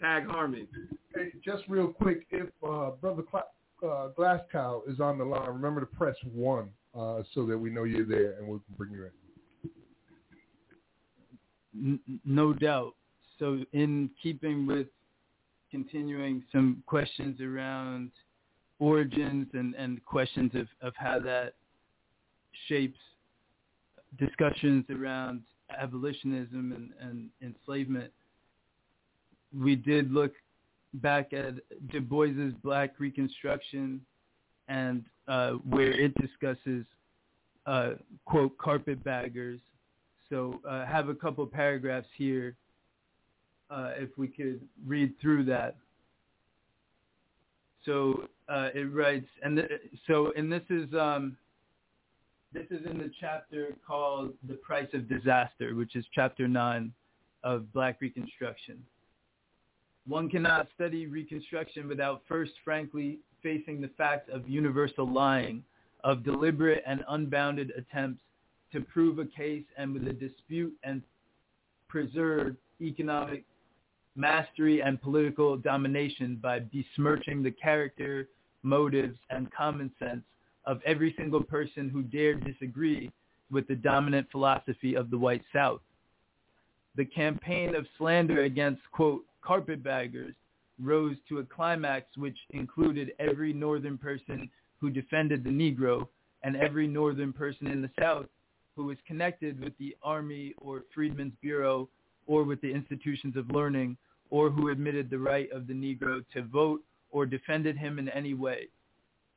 Tag Harmon. Hey, just real quick, if uh, Brother Cl- uh, Glasgow is on the line, remember to press one uh, so that we know you're there and we can bring you in. no doubt. So in keeping with continuing some questions around origins and, and questions of, of how that shapes discussions around abolitionism and, and enslavement. We did look back at Du Bois's Black Reconstruction and uh, where it discusses, uh, quote, carpetbaggers. So I uh, have a couple paragraphs here uh, if we could read through that. So uh, it writes, and the, so and this is um, this is in the chapter called "The Price of Disaster," which is chapter nine of Black Reconstruction. One cannot study Reconstruction without first, frankly, facing the fact of universal lying, of deliberate and unbounded attempts to prove a case and with a dispute and preserve economic mastery and political domination by besmirching the character, motives, and common sense of every single person who dared disagree with the dominant philosophy of the white South. The campaign of slander against, quote, carpetbaggers rose to a climax which included every northern person who defended the Negro and every northern person in the South who was connected with the Army or Freedmen's Bureau or with the institutions of learning or who admitted the right of the Negro to vote or defended him in any way.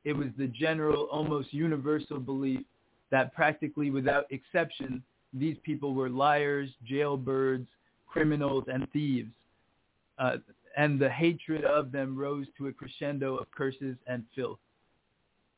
It was the general, almost universal belief that practically without exception, these people were liars, jailbirds, criminals, and thieves. Uh, and the hatred of them rose to a crescendo of curses and filth.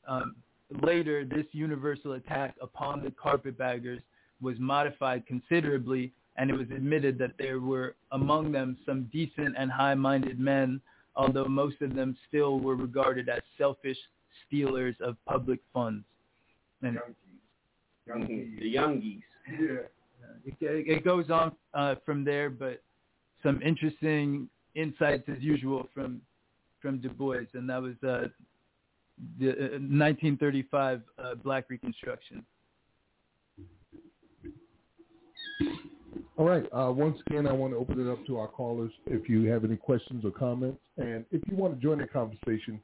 Um, later, this universal attack upon the carpetbaggers was modified considerably, and it was admitted that there were among them some decent and high-minded men, although most of them still were regarded as selfish stealers of public funds. And Youngies. The youngies. Yeah. It, it goes on uh, from there, but some interesting insights as usual from from Du Bois, and that was uh, the uh, 1935 uh, Black Reconstruction. All right. Uh, once again, I want to open it up to our callers if you have any questions or comments. And if you want to join the conversation,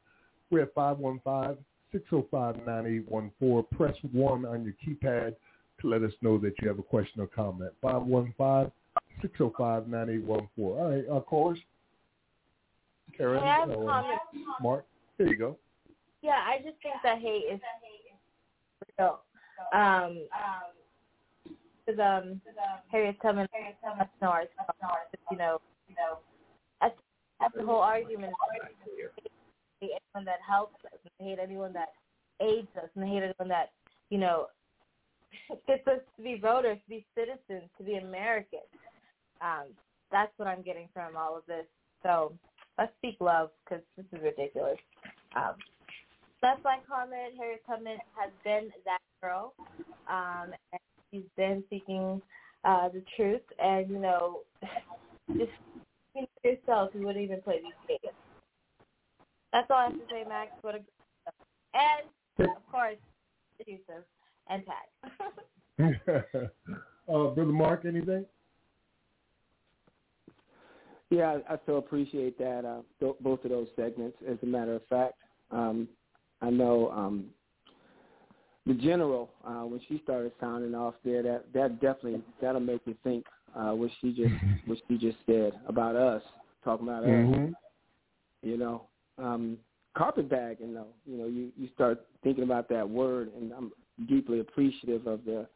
we're at 515-605-9814. Press 1 on your keypad to let us know that you have a question or comment. 515-605-9814. All right, our callers. Karen I have or comment. Mark. There you go. Yeah, I just think that hate is real. Um, because um, Harriet Tubman, snores, you know, you know, that's, that's the whole argument. Hate anyone that helps us, and hate anyone that aids us, and hate anyone that, you know, gets us to be voters, to be citizens, to be Americans. Um, that's what I'm getting from all of this. So let's speak love because this is ridiculous. Um, that's my comment. Harriet Tubman has been that girl, um, and she's been seeking uh, the truth. And you know, just think for yourself, you wouldn't even play these games. That's all I have to say, Max. What a and of course, Yusuf and Tag. uh, Brother Mark, anything? Yeah, I so appreciate that. Uh, th- both of those segments. As a matter of fact, um, I know um, the general uh, when she started sounding off there. That that definitely that'll make you think uh, what she just what she just said about us, talking about us. Mhm. You know, um, carpetbagging though. You know, you you start thinking about that word, and I'm deeply appreciative of the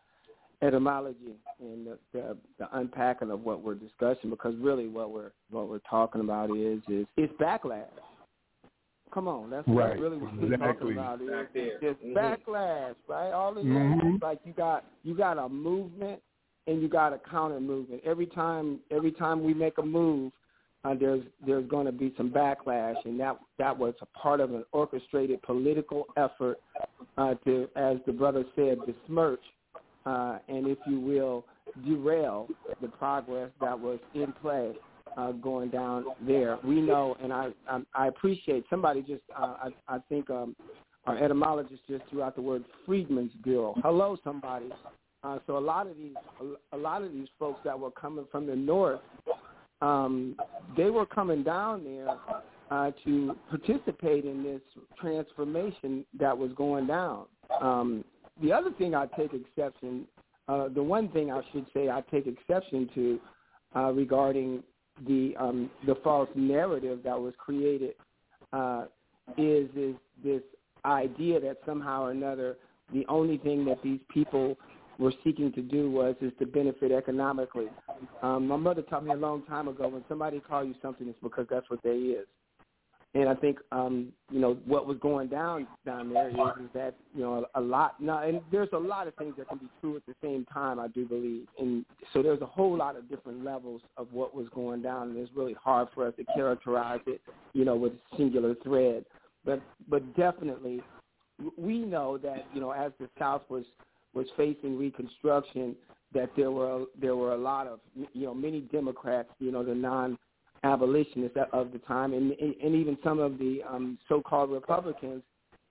etymology and the, the, the unpacking of what we're discussing because really what we're what we're talking about is is it's backlash. Come on, that's Right. that's really what we're Exactly. talking about. Is Back there. it's Mhm. backlash, right? All of Mhm. that, it's like you got you got a movement and you got a counter movement. Every time every time we make a move, uh, there's there's going to be some backlash, and that that was a part of an orchestrated political effort uh, to, as the brother said, besmirch uh, and, if you will, derail the progress that was in play uh, going down there. We know, and I I, I appreciate somebody just uh, I I think um, our etymologist just threw out the word Freedmen's Bureau. Hello, somebody. Uh, so a lot of these a lot of these folks that were coming from the north, um, they were coming down there uh, to participate in this transformation that was going down. Um, the other thing I take exception, uh, the one thing I should say I take exception to uh, regarding the um, the false narrative that was created uh, is is this idea that somehow or another the only thing that these people were seeking to do was is to benefit economically. Um, my mother taught me a long time ago when somebody call you something, it's because that's what they is. And I think um, you know what was going down down there is, is that you know a, a lot. Now, and there's a lot of things that can be true at the same time. I do believe, and so there's a whole lot of different levels of what was going down, and it's really hard for us to characterize it, you know, with a singular thread. But but definitely, we know that you know as the South was was facing Reconstruction, that there were there were a lot of you know many Democrats, you know, the non abolitionists of the time, and and even some of the um, so-called Republicans,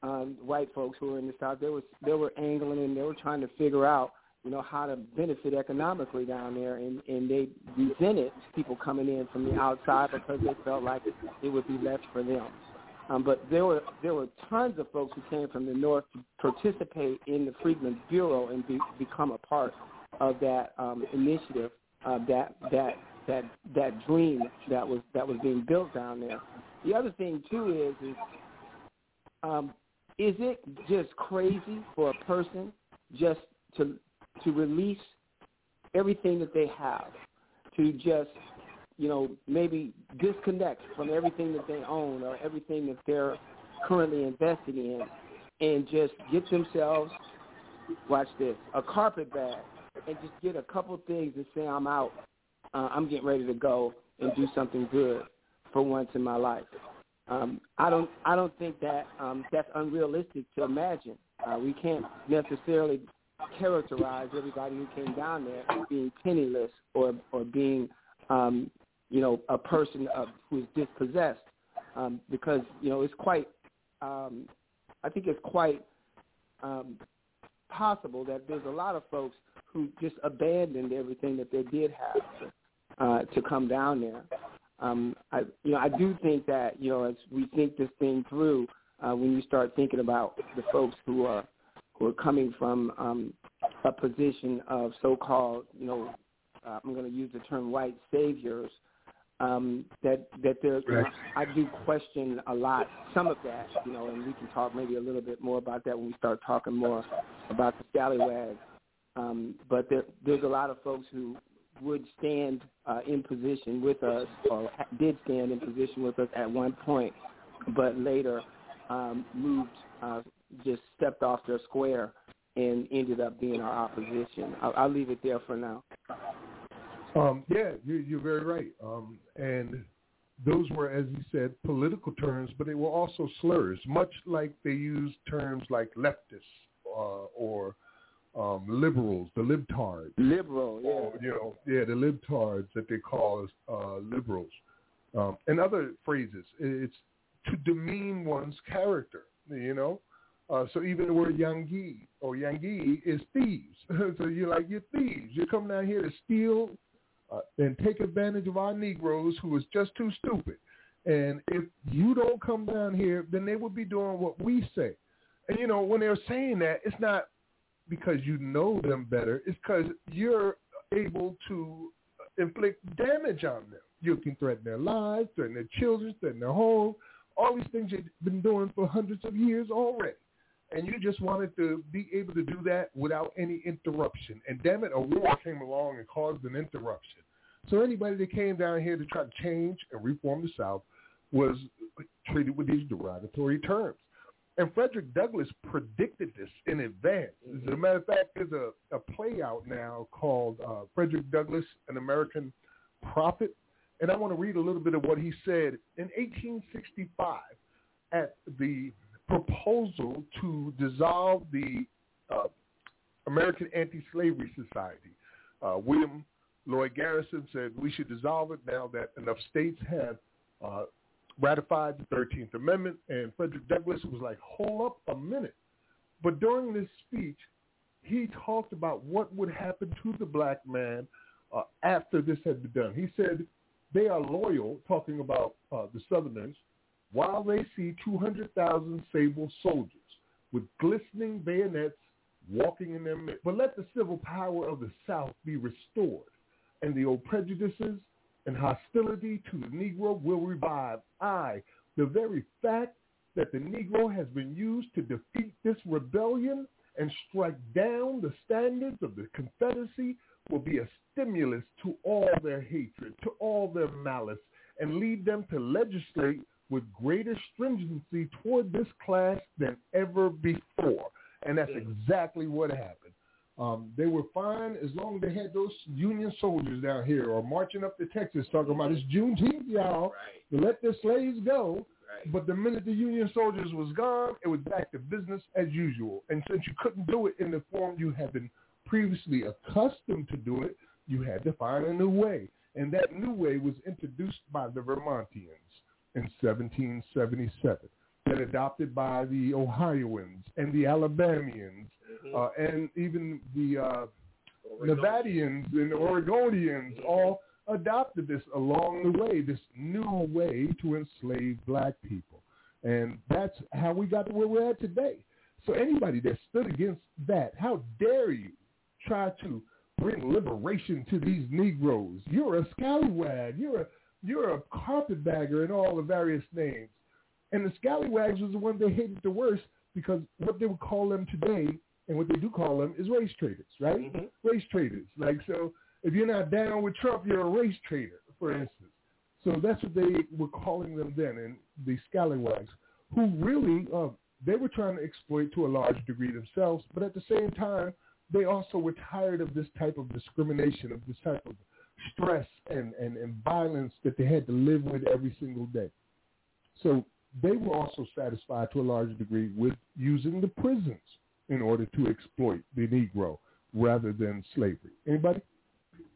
um, white folks who were in the South, they were they were angling and they were trying to figure out, you know, how to benefit economically down there, and and they resented people coming in from the outside because they felt like it would be less for them. Um, but there were there were tons of folks who came from the north to participate in the Freedmen's Bureau and be, become a part of that um, initiative uh, that that that that dream that was that was being built down there. The other thing too is is um, is it just crazy for a person just to to release everything that they have to just you know maybe disconnect from everything that they own or everything that they're currently invested in and just get themselves watch this a carpet bag and just get a couple things and say I'm out uh, I'm getting ready to go and do something good for once in my life. Um, I don't I don't think that um, that's unrealistic to imagine. Uh, we can't necessarily characterize everybody who came down there as being penniless or or being um, you know a person of, who's dispossessed um, because you know it's quite um, I think it's quite um, possible that there's a lot of folks who just abandoned everything that they did have uh, to come down there. Um, I, you know, I do think that you know as we think this thing through, uh, when you start thinking about the folks who are who are coming from um, a position of so-called, you know, uh, I'm going to use the term white saviors. Um, that that there, you know, I do question a lot some of that, you know, and we can talk maybe a little bit more about that when we start talking more about the scallywags. Um, but there, there's a lot of folks who would stand uh, in position with us, or did stand in position with us at one point, but later um, moved, uh, just stepped off their square and ended up being our opposition. I'll, I'll leave it there for now. Um, yeah, you're, you're very right. Um, and those were, as you said, political terms, but they were also slurs, much like they used terms like leftist uh, or um, liberals, the libtards. Liberal, yeah. Or, you know, yeah, the libtards that they call as uh, liberals, um, and other phrases. It's to demean one's character. You know, uh, so even the word yangi or yangi is thieves. so you're like you're thieves. You're coming down here to steal uh, and take advantage of our Negroes who is just too stupid. And if you don't come down here, then they would be doing what we say. And you know, when they're saying that, it's not because you know them better. It's because you're able to inflict damage on them. You can threaten their lives, threaten their children, threaten their home, all these things you've been doing for hundreds of years already. And you just wanted to be able to do that without any interruption. And damn it, a war came along and caused an interruption. So anybody that came down here to try to change and reform the South was treated with these derogatory terms. And Frederick Douglass predicted this in advance. As a matter of fact, there's a, a play out now called uh, Frederick Douglass, An American Prophet. And I want to read a little bit of what he said in 1865 at the proposal to dissolve the uh, American Anti-Slavery Society. Uh, William Lloyd Garrison said we should dissolve it now that enough states have uh, ratified the 13th Amendment, and Frederick Douglass was like, hold up a minute. But during this speech, he talked about what would happen to the black man uh, after this had been done. He said they are loyal, talking about uh, the Southerners, while they see 200,000 sable soldiers with glistening bayonets walking in their midst. But let the civil power of the South be restored, and the old prejudices and hostility to the Negro will revive. I, the very fact that the Negro has been used to defeat this rebellion and strike down the standards of the Confederacy will be a stimulus to all their hatred, to all their malice, and lead them to legislate with greater stringency toward this class than ever before. And that's exactly what happened. Um, they were fine as long as they had those Union soldiers down here or marching up to Texas talking about it's Juneteenth, y'all, to let the slaves go. But the minute the Union soldiers was gone, it was back to business as usual. And since you couldn't do it in the form you had been previously accustomed to do it, you had to find a new way. And that new way was introduced by the Vermontians in 1777, then adopted by the Ohioans and the Alabamians, uh, and even the uh, Nevadians and Oregonians all adopted this along the way, this new way to enslave black people. And that's how we got to where we're at today. So anybody that stood against that, how dare you try to bring liberation to these Negroes? You're a scallywag. You're a you're a carpetbagger and all the various names. And the scallywags was the one they hated the worst because what they would call them today and what they do call them is race traders, right? Mm-hmm. Race traders. Like so if you're not down with Trump, you're a race trader, for instance. So that's what they were calling them then, and the scallywags, who really uh, they were trying to exploit to a large degree themselves, but at the same time, they also were tired of this type of discrimination, of this type of stress and, and, and violence that they had to live with every single day. So they were also satisfied to a large degree with using the prisons in order to exploit the Negro rather than slavery. Anybody?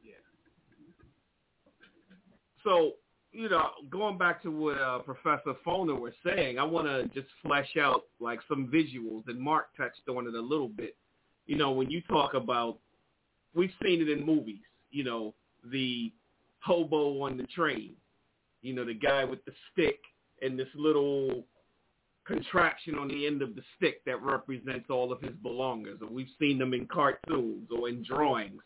Yeah. So, you know, going back to what uh, Professor Foner was saying, I want to just flesh out like some visuals, and Mark touched on it a little bit. You know, when you talk about, we've seen it in movies. You know, the hobo on the train. You know, the guy with the stick and this little contraption on the end of the stick that represents all of his belongings. And we've seen them in cartoons or in drawings.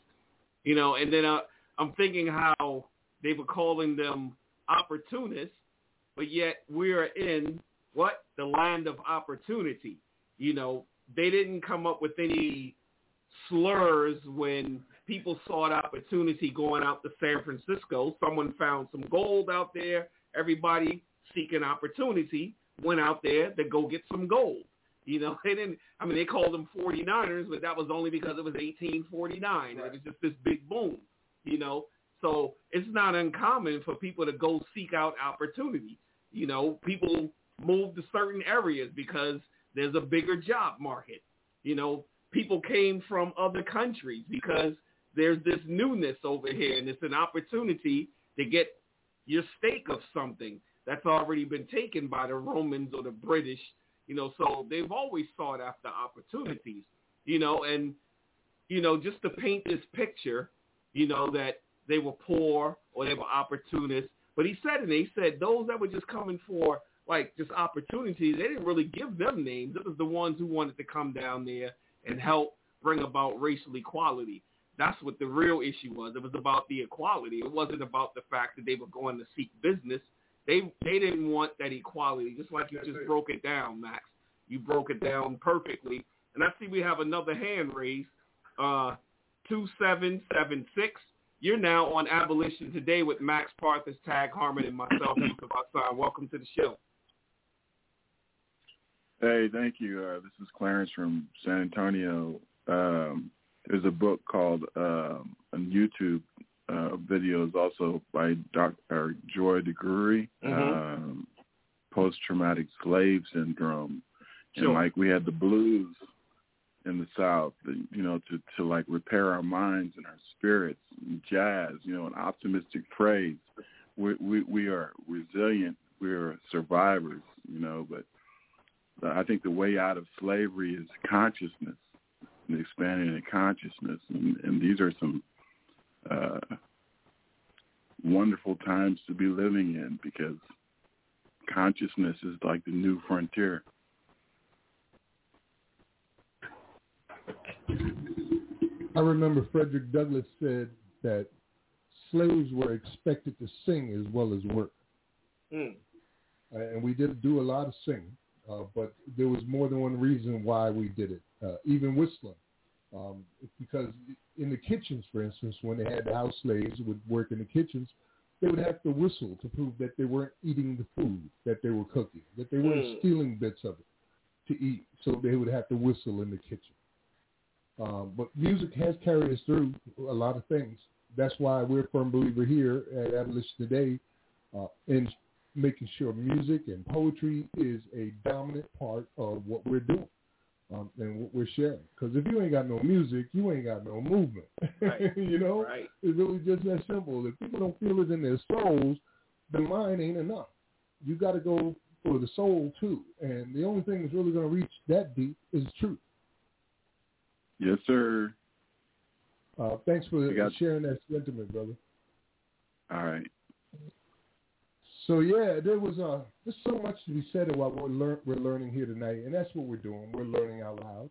You know, and then uh, I'm thinking how they were calling them opportunists, but yet we're in what? The land of opportunity. You know, they didn't come up with any slurs when people sought opportunity going out to San Francisco. Someone found some gold out there. Everybody seeking opportunity went out there to go get some gold. You know, they didn't, I mean, they called them 49ers, but that was only because it was 1849. It was just this big boom, you know. So it's not uncommon for people to go seek out opportunity. You know, people move to certain areas because there's a bigger job market. You know, people came from other countries because there's this newness over here and it's an opportunity to get your stake of something that's already been taken by the Romans or the British, you know, so they've always sought after opportunities, you know, and, you know, just to paint this picture, you know, that they were poor or they were opportunists. But he said it, he said those that were just coming for like just opportunities, they didn't really give them names. It was the ones who wanted to come down there and help bring about racial equality. That's what the real issue was. It was about the equality. It wasn't about the fact that they were going to seek business. They they didn't want that equality. Just like you just broke it down, Max. You broke it down perfectly. And I see we have another hand raised. Uh, two seven seven six. You're now on Abolition Today with Max Parthas, Tag Harmon, and myself, Yusuf Hassan. Welcome to the show. Hey, thank you. Uh, this is Clarence from San Antonio. Um, there's a book called um, on YouTube uh, videos also by Dr. Joy DeGruy, Mm-hmm. um, post-traumatic slave syndrome, and like we had the blues in the South, you know, to to like repair our minds and our spirits, and jazz, you know, an optimistic phrase. We we we are resilient. We are survivors, you know, but I think the way out of slavery is consciousness, the expanding of consciousness, and, and these are some uh, wonderful times to be living in because consciousness is like the new frontier. I remember Frederick Douglass said that slaves were expected to sing as well as work. Mm. Uh, and we did do a lot of singing, uh, but there was more than one reason why we did it. uh, even whistling. Um, because in the kitchens, for instance, when they had the house slaves who would work in the kitchens, they would have to whistle to prove that they weren't eating the food that they were cooking, that they weren't Mm. stealing bits of it to eat. So they would have to whistle in the kitchen. Um, but music has carried us through a lot of things. That's why we're a firm believer here at Abolition Today uh, in making sure music and poetry is a dominant part of what we're doing um, and what we're sharing. Because if you ain't got no music, you ain't got no movement. Right. you know, Right. it's really just that simple. If people don't feel it in their souls, the mind ain't enough. You got to go for the soul too. And the only thing that's really going to reach that deep is truth. Yes, sir. Uh, thanks for You got- sharing that sentiment, brother. All right. So yeah, there was uh, there's so much to be said about what we're, lear- we're learning here tonight, and that's what we're doing. We're learning out loud.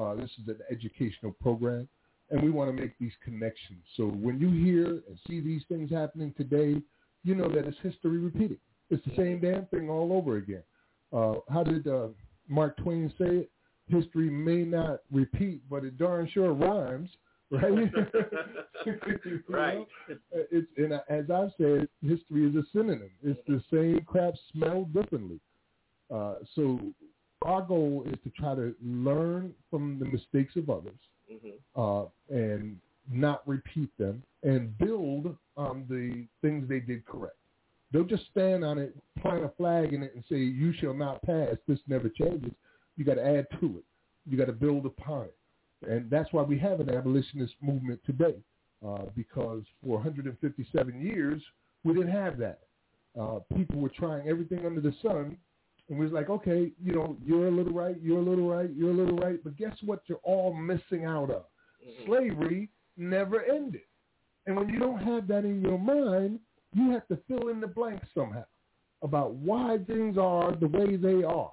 Uh, this is an educational program, and we want to make these connections. So when you hear and see these things happening today, you know that it's history repeating. It's the same damn thing all over again. Uh, how did uh, Mark Twain say it? History may not repeat, but it darn sure rhymes, right? Right. know? It's and as I've said, history is a synonym. It's the same crap smelled differently. Uh, so our goal is to try to learn from the mistakes of others Mhm. uh, and not repeat them and build on the things they did correct. Don't just stand on it, plant a flag in it, and say, "You shall not pass. This never changes." You got to add to it. You got to build upon it, and that's why we have an abolitionist movement today. Uh, because for 157 years we didn't have that. Uh, people were trying everything under the sun, and we was like, okay, you know, you're a little right, you're a little right, you're a little right, but guess what? You're all missing out of slavery never ended. And when you don't have that in your mind, you have to fill in the blanks somehow about why things are the way they are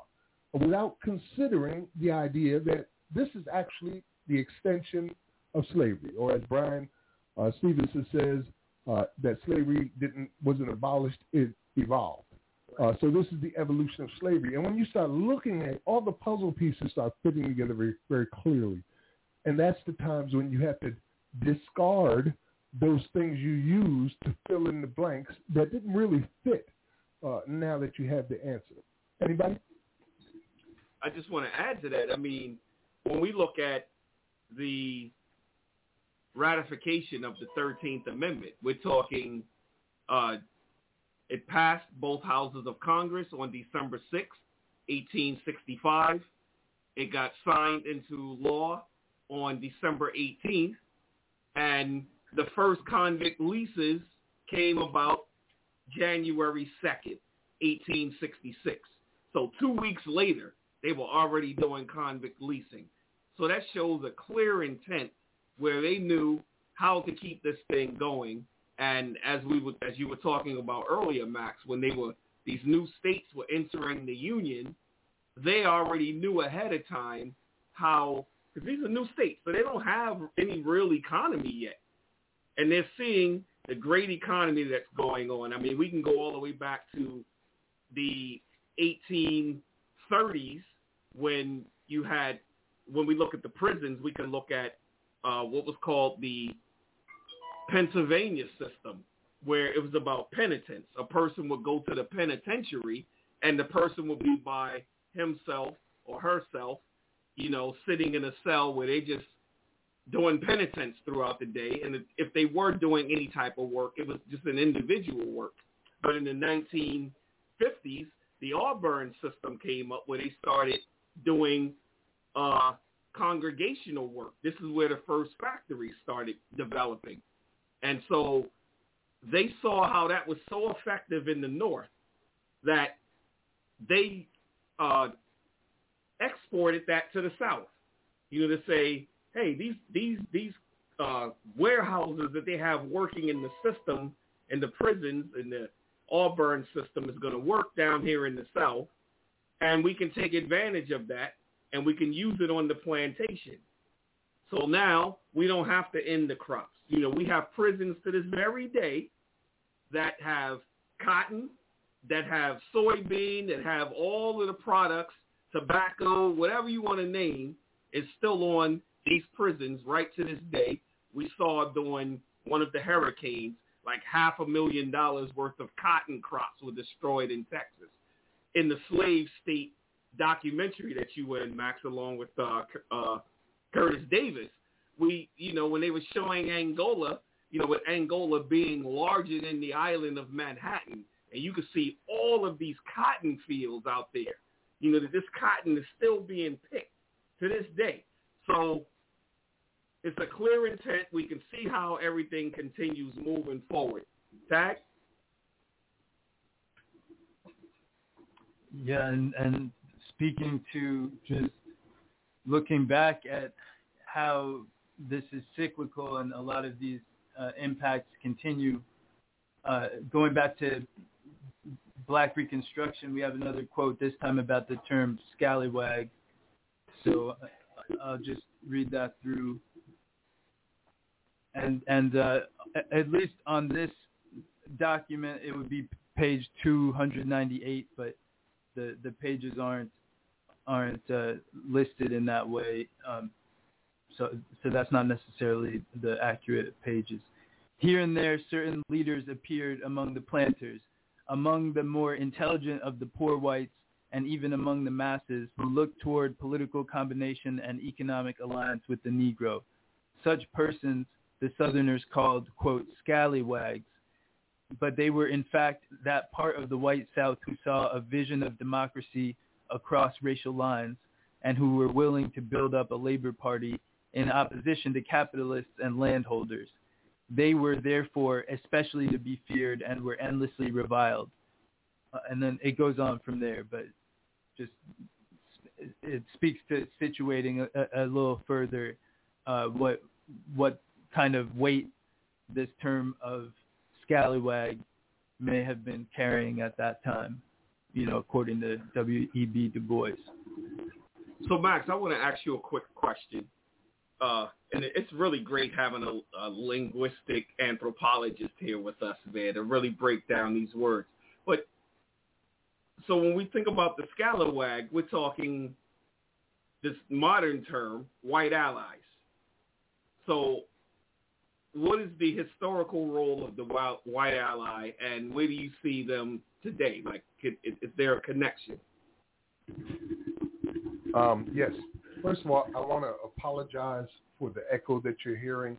without considering the idea that this is actually the extension of slavery. Or as Bryan uh, Stevenson says, uh, that slavery didn't wasn't abolished, it evolved. Uh, so this is the evolution of slavery. And when you start looking at all the puzzle pieces start fitting together very, very clearly. And that's the times when you have to discard those things you used to fill in the blanks that didn't really fit uh, now that you have the answer. Anybody? I just want to add to that. I mean, when we look at the ratification of the 13th Amendment, we're talking uh, it passed both houses of Congress on December 6, 1865. It got signed into law on December 18th, and the first convict leases came about January 2nd, 1866. So two weeks later, they were already doing convict leasing. So that shows a clear intent where they knew how to keep this thing going. And as we would, as you were talking about earlier, Max, when they were these new states were entering the union, they already knew ahead of time how because these are new states, so they don't have any real economy yet, and they're seeing the great economy that's going on. I mean, we can go all the way back to the 1830s when you had when we look at the prisons, we can look at uh, what was called the Pennsylvania system, where it was about penitence. A person would go to the penitentiary, and the person would be by himself or herself, you know, sitting in a cell where they just doing penitence throughout the day. And if, they were doing any type of work, it was just an individual work. But in the 1950s, the Auburn system came up where they started doing uh, congregational work. This is where the first factories started developing. And so they saw how that was so effective in the North that they uh, exported that to the South. You know, to say, hey, these these these uh, warehouses that they have working in the system, in the prisons, in the Auburn system is going to work down here in the South, and we can take advantage of that, and we can use it on the plantation. So now we don't have to end the crops. You know, we have prisons to this very day that have cotton, that have soybean, that have all of the products, tobacco, whatever you want to name, is still on these prisons right to this day. We saw during one of the hurricanes, like half a million dollars worth of cotton crops were destroyed in Texas. In the slave state documentary that you were in, Max, along with uh, uh, Curtis Davis, we, you know, when they were showing Angola, you know, with Angola being larger than the island of Manhattan, and you could see all of these cotton fields out there. You know, that this cotton is still being picked to this day. So it's a clear intent. We can see how everything continues moving forward. Tag? Yeah, and, and speaking to just looking back at how this is cyclical and a lot of these uh, impacts continue. Uh, going back to Black Reconstruction, we have another quote this time about the term scallywag. So uh, I'll just read that through. And and uh, at least on this document, it would be page 298, but the the pages aren't aren't uh, listed in that way. Um, so so that's not necessarily the accurate pages. Here and there, certain leaders appeared among the planters, among the more intelligent of the poor whites, and even among the masses who looked toward political combination and economic alliance with the Negro. Such persons the Southerners called, quote, scallywags, but they were in fact that part of the white South who saw a vision of democracy across racial lines and who were willing to build up a labor party in opposition to capitalists and landholders. They were therefore especially to be feared and were endlessly reviled. Uh, and then it goes on from there, but just it speaks to situating a, a little further uh, what what kind of weight this term of scallywag may have been carrying at that time, you know, according to W.E.B. Du Bois. So, Max, I want to ask you a quick question uh, and it's really great having a, a linguistic anthropologist here with us, man, to really break down these words. But so when we think about the scalawag, we're talking this modern term, white allies. So what is the historical role of the white ally, and where do you see them today? Like, is, there a connection? Um, yes, First of all, I want to apologize for the echo that you're hearing.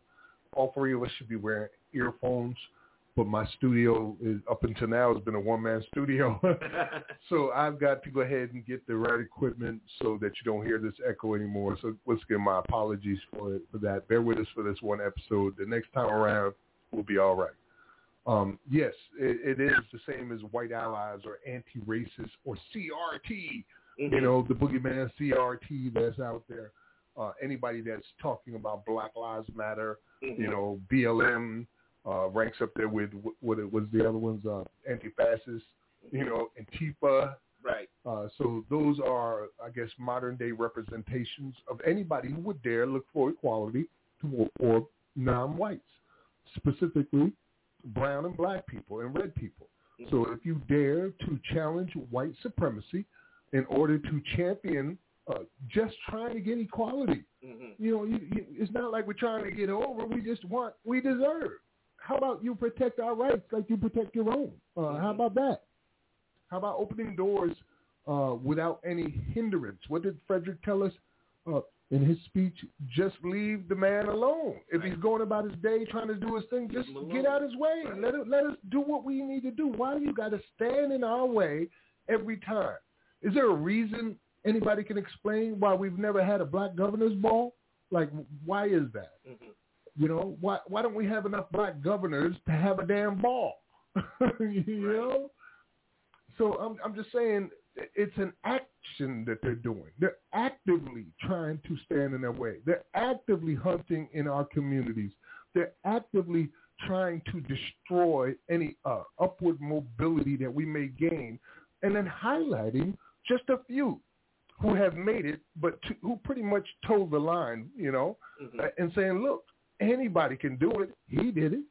All three of us should be wearing earphones, but my studio is up until now has been a one-man studio. so I've got to go ahead and get the right equipment so that you don't hear this echo anymore. So once again, my apologies for it, for that. Bear with us for this one episode. The next time around, we'll be all right. Um, yes, it, it is the same as white allies or anti-racist or CRT Mm-hmm. You know, the boogeyman CRT that's out there. Uh, anybody that's talking about Black Lives Matter, mm-hmm. you know, BLM uh, ranks up there with what it was the other ones, uh, anti-fascist, you know, Antifa. Right. Uh, so those are, I guess, modern day representations of anybody who would dare look for equality to, for non-whites, specifically brown and black people and red people. Mm-hmm. So if you dare to challenge white supremacy, in order to champion uh, just trying to get equality. Mm-hmm. You know, you, you, it's not like we're trying to get over. We just want, we deserve. How about you protect our rights like you protect your own? Uh, mm-hmm. How about that? How about opening doors uh, without any hindrance? What did Frederick tell us uh, in his speech? Just leave the man alone. If right. he's going about his day trying to do his thing, just get out his way. Right. Let it, let us do what we need to do. Why do you got to stand in our way every time? Is there a reason anybody can explain why we've never had a black governor's ball? Like, why is that? Mm-hmm. You know, why why don't we have enough black governors to have a damn ball? you know. So I'm I'm just saying it's an action that they're doing. They're actively trying to stand in their way. They're actively hunting in our communities. They're actively trying to destroy any uh, upward mobility that we may gain, and then highlighting just a few who have made it, but to, who pretty much told the line, you know, mm-hmm. uh, and saying, look, anybody can do it. He did it.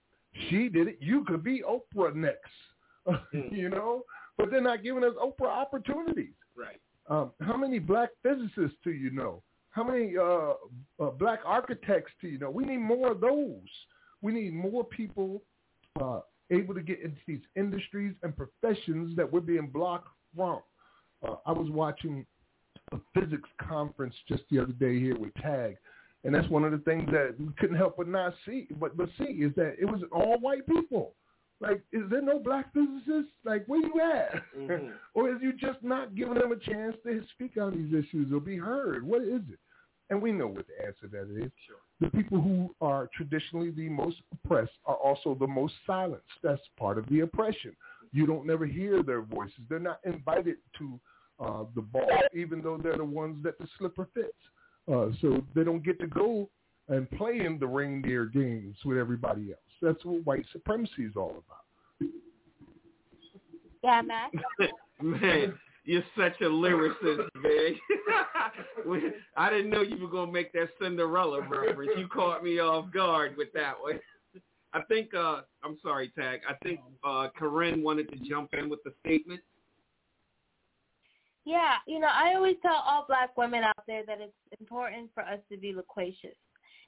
She did it. You could be Oprah next, mm-hmm. you know, but they're not giving us Oprah opportunities. Right. Um, how many black physicists do you know? How many uh, uh, black architects do you know? We need more of those. We need more people uh, able to get into these industries and professions that we're being blocked from. Uh, I was watching a physics conference just the other day here with Tag, and that's one of the things that we couldn't help but not see, but but see is that it was all white people. Like, is there no black physicists? Like, where you at? Mm-hmm. or is you just not giving them a chance to speak on these issues or be heard? What is it? And we know what the answer to that is. Sure. The people who are traditionally the most oppressed are also the most silenced. That's part of the oppression. You don't never hear their voices. They're not invited to uh, the ball, even though they're the ones that the slipper fits. Uh, so they don't get to go and play in the reindeer games with everybody else. That's what white supremacy is all about. Yeah, Matt. Man, you're such a lyricist, man. I didn't know you were gonna make that Cinderella reference. You caught me off guard with that one. I think uh I'm sorry, Tag. I think uh Corinne wanted to jump in with the statement. Yeah, you know, I always tell all black women out there that it's important for us to be loquacious.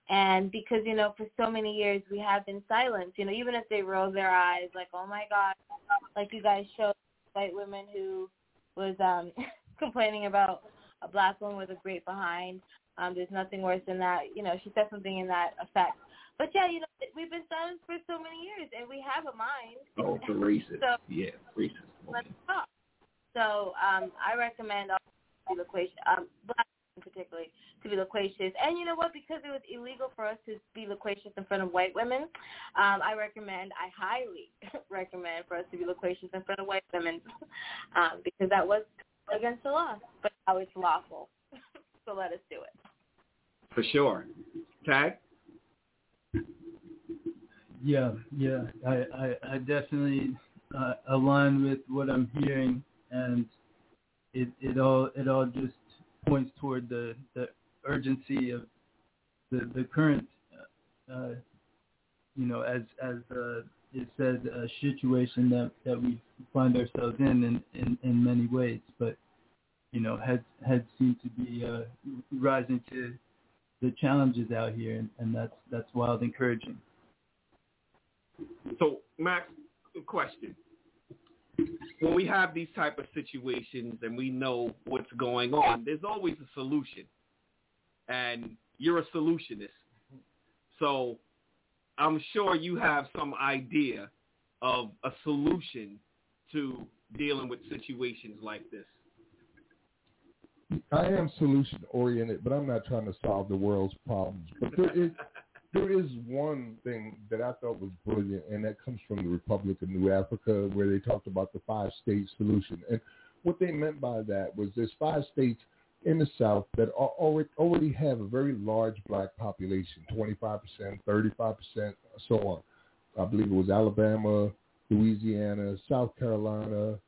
And because, you know, for so many years we have been silenced, you know, even if they roll their eyes like, oh my God, like you guys showed white women who was um complaining about a black woman with a great behind. Um, there's nothing worse than that. You know, she said something in that effect. But yeah, you know, we've been silenced for so many years, and we have a mind. Oh, for racist. So, yeah, racist. Let's talk. So um, I recommend all to be loquacious, um, black particularly, to be loquacious. And you know what? Because it was illegal for us to be loquacious in front of white women, um, I recommend, I highly recommend for us to be loquacious in front of white women um, because that was against the law, but now it's lawful. so let us do it. For sure. Tag? Yeah, yeah. I, I, I definitely uh, align with what I'm hearing, and it, it all it all just points toward the, the urgency of the the current, uh, you know, as as uh, it said, a situation that that we find ourselves in in, in, in many ways. But you know, heads heads seem to be uh, rising to the challenges out here, and, and that's that's wild encouraging. So, Max, question: When we have these type of situations and we know what's going on, there's always a solution, and you're a solutionist. So, I'm sure you have some idea of a solution to dealing with situations like this. I am solution oriented, but I'm not trying to solve the world's problems. But there is there is one thing that I thought was brilliant, and that comes from the Republic of New Afrika, where they talked about the five state solution. And what they meant by that was there's five states in the South that are already already have a very large black population, 25%, 35%, so on. I believe it was Alabama, Louisiana, South Carolina,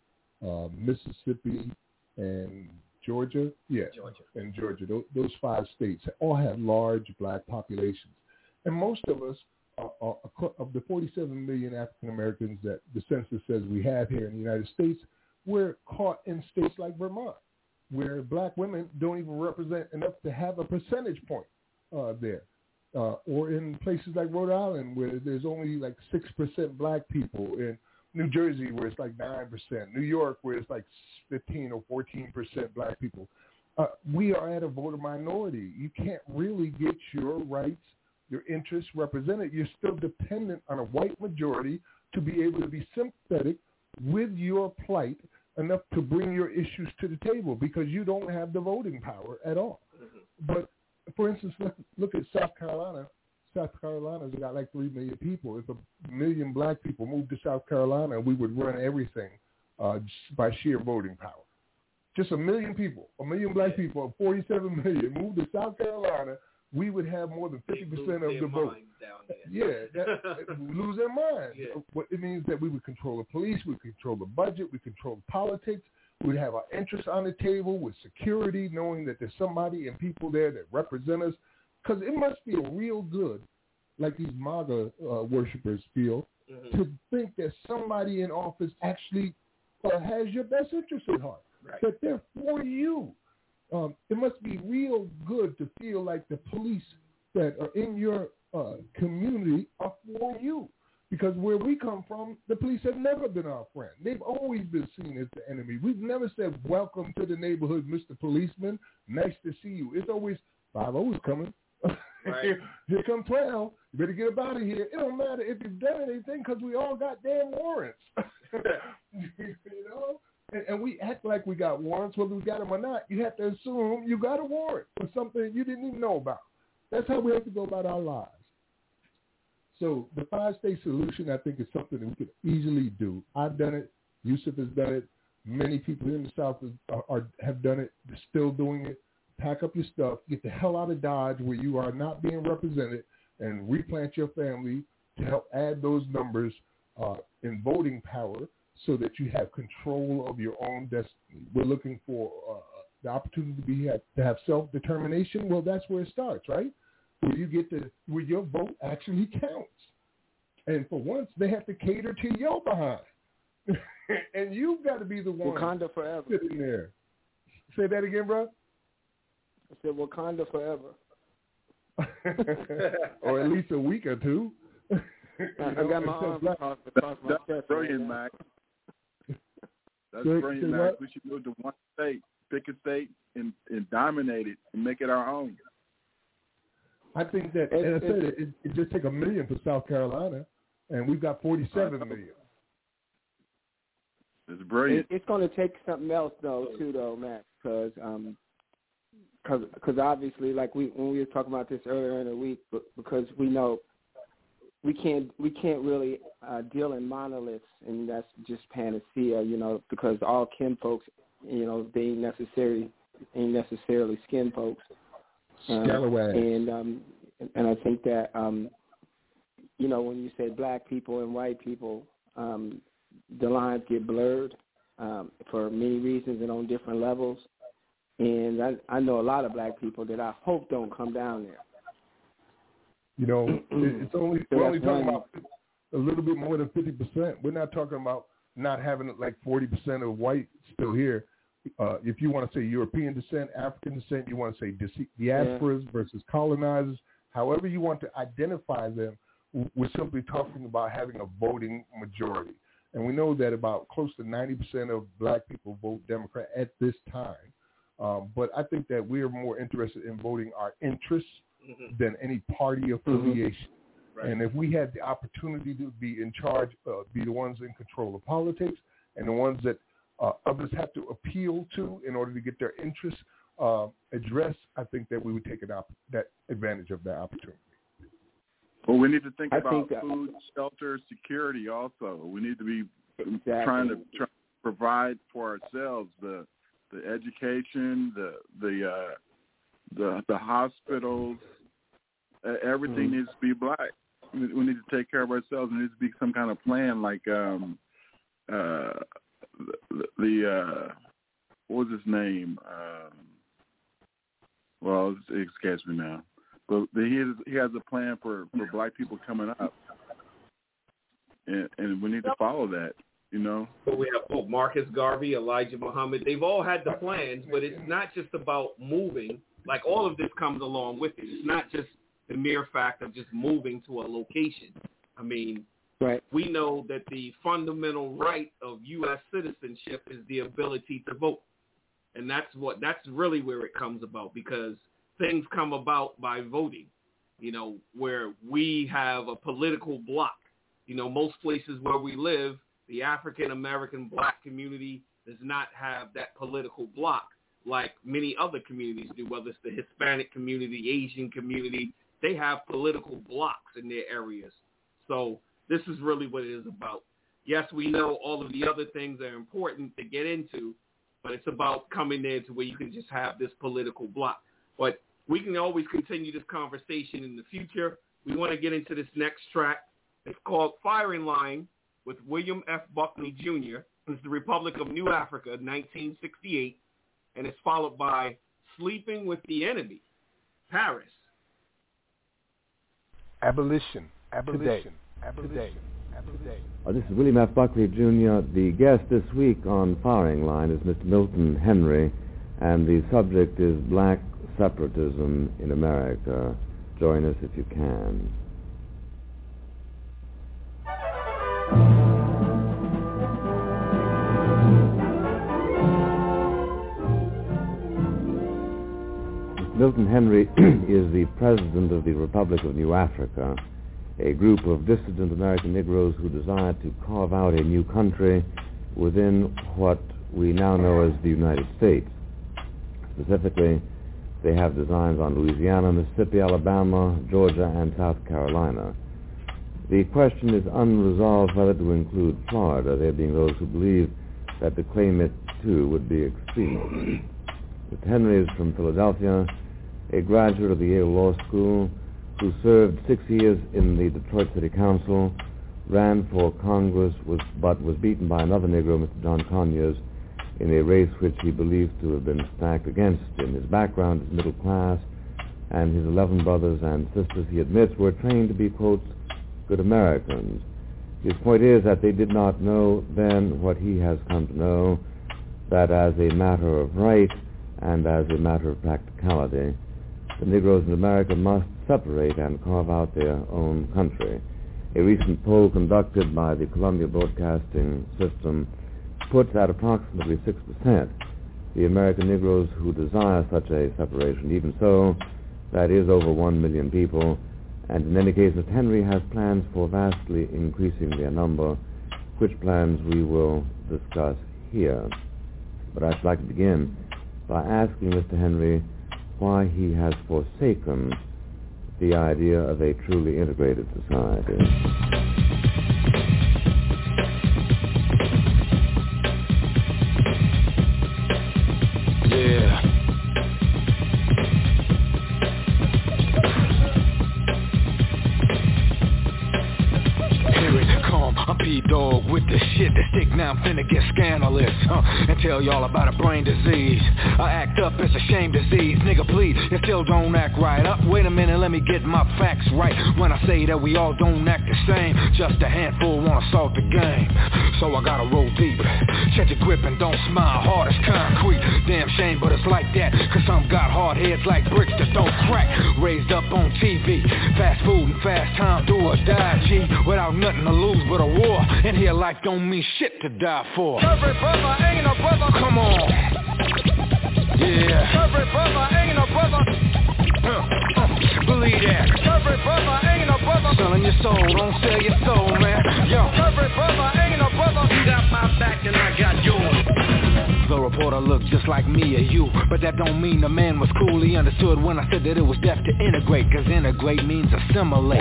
uh, Mississippi, and Georgia, yeah, Georgia. and Georgia. Those, those five states all have large black populations, and most of us, are, are, of the 47 million African Americans that the census says we have here in the United States, we're caught in states like Vermont, where black women don't even represent enough to have a percentage point uh, there. Uh, or in places like Rhode Island, where there's only like six percent black people, in New Jersey, where it's like nine percent, New York, where it's like fifteen or fourteen percent black people. Uh, we are at a voter minority. You can't really get your rights, your interests represented. You're still dependent on a white majority to be able to be sympathetic with your plight enough to bring your issues to the table because you don't have the voting power at all. But for instance, look, look at South Carolina. South Carolina's got like three million people. If a million black people moved to South Carolina, we would run everything uh, by sheer voting power. Just a million people, a million black people, 47 million moved to South Carolina, we would have more than 50% of the vote. Yeah, that, lose their mind. Yeah. What it means that we would control the police, we would control the budget, we control politics, We'd have our interests on the table with security, knowing that there's somebody and people there that represent us. Because it must feel real good, like these MAGA uh, worshippers feel, Mm-hmm. to think that somebody in office actually uh, has your best interest at heart. Right. That they're for you. Um, it must be real good to feel like the police that are in your uh, community are for you. Because where we come from, the police have never been our friend. They've always been seen as the enemy. We've never said, welcome to the neighborhood, Mr. Policeman. Nice to see you. It's always, 5 is coming. Right. here, here come 12. You better get up out of here. It don't matter if you've done anything because we all got damn warrants. you know? And, and we act like we got warrants, whether we got them or not. You have to assume you got a warrant for something you didn't even know about. That's how we have to go about our lives. So the five-state solution, I think, is something that we could easily do. I've done it. Yusuf has done it. Many people in the South are, are, have done it. They're still doing it. Pack up your stuff. Get the hell out of Dodge where you are not being represented and replant your family to help add those numbers uh, in voting power so that you have control of your own destiny. We're looking for uh, the opportunity to be to have self-determination. Well, that's where it starts, right? where you get to where your vote actually counts. And for once, they have to cater to your behind, and you've got to be the one Wakanda forever sitting there. Say that again, bro. I said Wakanda forever, or at least a week or two. I, I got my arms across, across my That's chest. brilliant, Max. That's Say- brilliant, say Max. what? We should move to one state, pick a state, and, and dominate it and make it our own. I think that, and I said it, it, it just take a million for South Carolina, and we've got forty-seven million. It's It, brilliant. it's going to take something else though, too, though, Matt, because um, cause, cause obviously, like we when we were talking about this earlier in the week, because we know we can't we can't really uh, deal in monoliths, and that's just panacea, you know, because all kin folks, you know, they ain't necessarily ain't necessarily skin folks. Uh, and um, and I think that um, you know when you say black people and white people, um, the lines get blurred um, for many reasons and on different levels. And I, I know a lot of black people that I hope don't come down there. You know, it's only we're only talking about a little bit more than fifty percent. We're not talking about not having like forty percent of white still here. Uh, if you want to say European descent, African descent, you want to say diasporas versus colonizers, however you want to identify them, we're simply talking about having a voting majority. And we know that about close to 90% of black people vote Democrat at this time. Um, but I think that we're more interested in voting our interests than any party affiliation. And if we had the opportunity to be in charge, uh, be the ones in control of politics, and the ones that uh, others have to appeal to in order to get their interests uh, addressed, I think that we would take an op- that advantage of that opportunity. Well, we need to think I about think that- food, shelter, security. Also, we need to be Exactly. trying to try to provide for ourselves the the education, the the uh, the the hospitals. Uh, everything Mm. needs to be black. We, we need to take care of ourselves. There needs to be some kind of plan, like um, uh, the, the uh, what was his name? Um, well, it escapes me now. But he has, he has a plan for for black people coming up, and and we need to follow that. You know. But we have oh, Marcus Garvey, Elijah Muhammad. They've all had the plans, but it's not just about moving. Like all of this comes along with it. It's not just the mere fact of just moving to a location. I mean, Right. we know that the fundamental right of U.S. citizenship is the ability to vote, and that's what that's really where it comes about because things come about by voting. You know, where we have a political block. You know, most places where we live, the African American black community does not have that political block like many other communities do, whether it's the Hispanic community, Asian community. They have political blocks in their areas. So this is really what it is about. Yes, we know all of the other things are important to get into, but it's about coming there to where you can just have this political block. But we can always continue this conversation in the future. We want to get into this next track. It's called Firing Line with William F. Buckley Jr. It's the Republic of New Afrika, 1968, and it's followed by Sleeping with the Enemy, Paris. Abolition. Abolition. Today. Today. Uh, this is William F. Buckley, Jr. The guest this week on Firing Line is Mr. Milton Henry, and the subject is black separatism in America. Join us if you can. Milton Henry is the president of the Republic of New Afrika, a group of dissident American Negroes who desire to carve out a new country within what we now know as the United States. Specifically, they have designs on Louisiana, Mississippi, Alabama, Georgia, and South Carolina. The question is unresolved whether to include Florida, there being those who believe that to claim it too would be extreme. Henry is from Philadelphia, a graduate of the Yale Law School, who served six years in the Detroit City Council, ran for Congress, was, but was beaten by another Negro, Mr. John Conyers, in a race which he believed to have been stacked against him. His background is middle class, and his 11 brothers and sisters, he admits, were trained to be, quote, good Americans. His point is that they did not know then what he has come to know, that as a matter of right and as a matter of practicality, the Negroes in America must separate and carve out their own country. A recent poll conducted by the Columbia Broadcasting System puts at approximately 6% the American Negroes who desire such a separation. Even so, that is over 1 million people, and in any case, Mr. Henry has plans for vastly increasing their number, which plans we will discuss here. But I'd like to begin by asking Mr. Henry why he has forsaken the idea of a truly integrated society. Now I'm finna get scandalous huh, And tell y'all about a brain disease. I act up, it's a shame disease. Nigga please, you still don't act right. Up, wait a minute, let me get my facts right. When I say that we all don't act the same Just a handful wanna assault the game. So I gotta roll deep Check your grip and don't smile hard. As concrete Damn shame, but it's like that Cause some got hard heads like bricks that don't crack. Raised up on TV Fast food and fast time, do or die G Without nothing to lose but a war. And here life don't mean shit to die for Every brother ain't a brother. Come on Yeah Every brother ain't a brother. uh, uh, Believe that Every brother ain't a brother. Selling your soul, don't sell your soul, man Yo Every brother ain't a brother. You got my back and I got yours the reporter looked just like me or you. But that don't mean the man was cool He understood when I said that it was death to integrate Cause integrate means assimilate.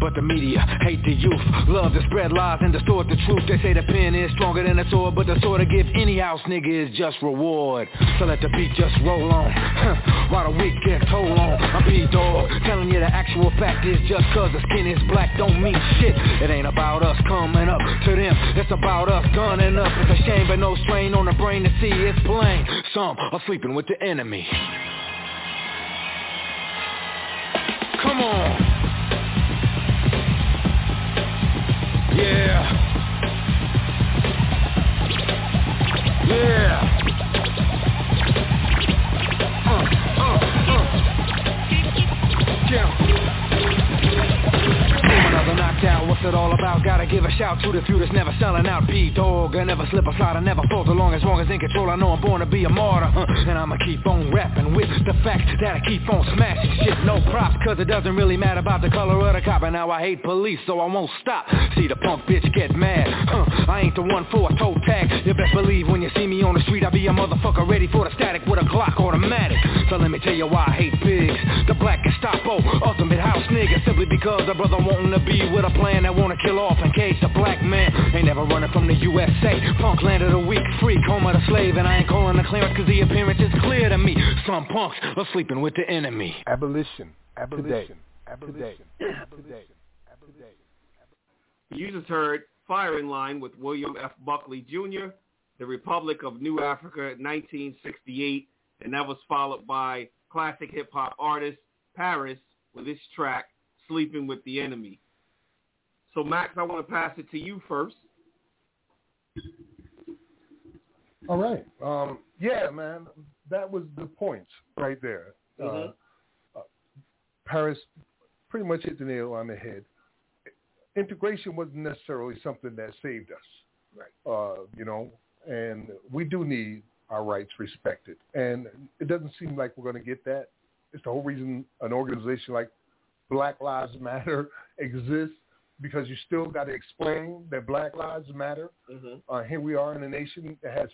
But the media hate the youth. Love to spread lies and distort the truth. They say the pen is stronger than the sword But the sword to give any house nigga is just reward. So let the beat just roll on. Huh, While the weak get told on. I'm P-Dog Telling you the actual fact is Just cause the skin is black don't mean shit. It ain't about us coming up to them. It's about us gunning up. It's a shame but no strain on the brain to see it's plain Some are sleeping with the enemy. Come on. Yeah. Yeah. Uh, uh, uh. Yeah Knocked out, what's it all about? Gotta give a shout to the few that's never selling out. P-Dog, I never slip or slide, I never fall As long as long as in control, I know I'm born to be a martyr. Huh? And I'ma keep on rapping with the fact that I keep on smashing shit. No props, cause it doesn't really matter about the color of the cop And now I hate police, so I won't stop. See the punk bitch get mad, huh? I ain't the one for a toe tag. You best believe when you see me on the street I be a motherfucker ready for the static with a Glock automatic. So let me tell you why I hate pigs. The black Gestapo, ultimate house nigga Simply because the brother wanting to be with a plan that wanna kill off and cage the black man Ain't never running from the USA Punk land of the week, freak, home of the slave And I ain't calling the clearance cause the appearance is clear to me Some punks are sleeping with the enemy Abolition. Abolition. Abolition. Today. abolition. Abolition. You just heard Firing Line with William F. Buckley Jr., The Republic of New Afrika, 1968, and that was followed by classic hip-hop artist Paris with his track, Sleeping with the Enemy. So, Max, I want to pass it to you first. All right. Um, yeah, man. that was the point right there. Uh, uh, Paris pretty much hit the nail on the head. Integration wasn't necessarily something that saved us. Right. Uh, you know, and we do need our rights respected. And it doesn't seem like we're going to get that. It's the whole reason an organization like Black Lives Matter exists because you still got to explain that Black Lives Matter. Mhm. Uh, here we are in a nation that has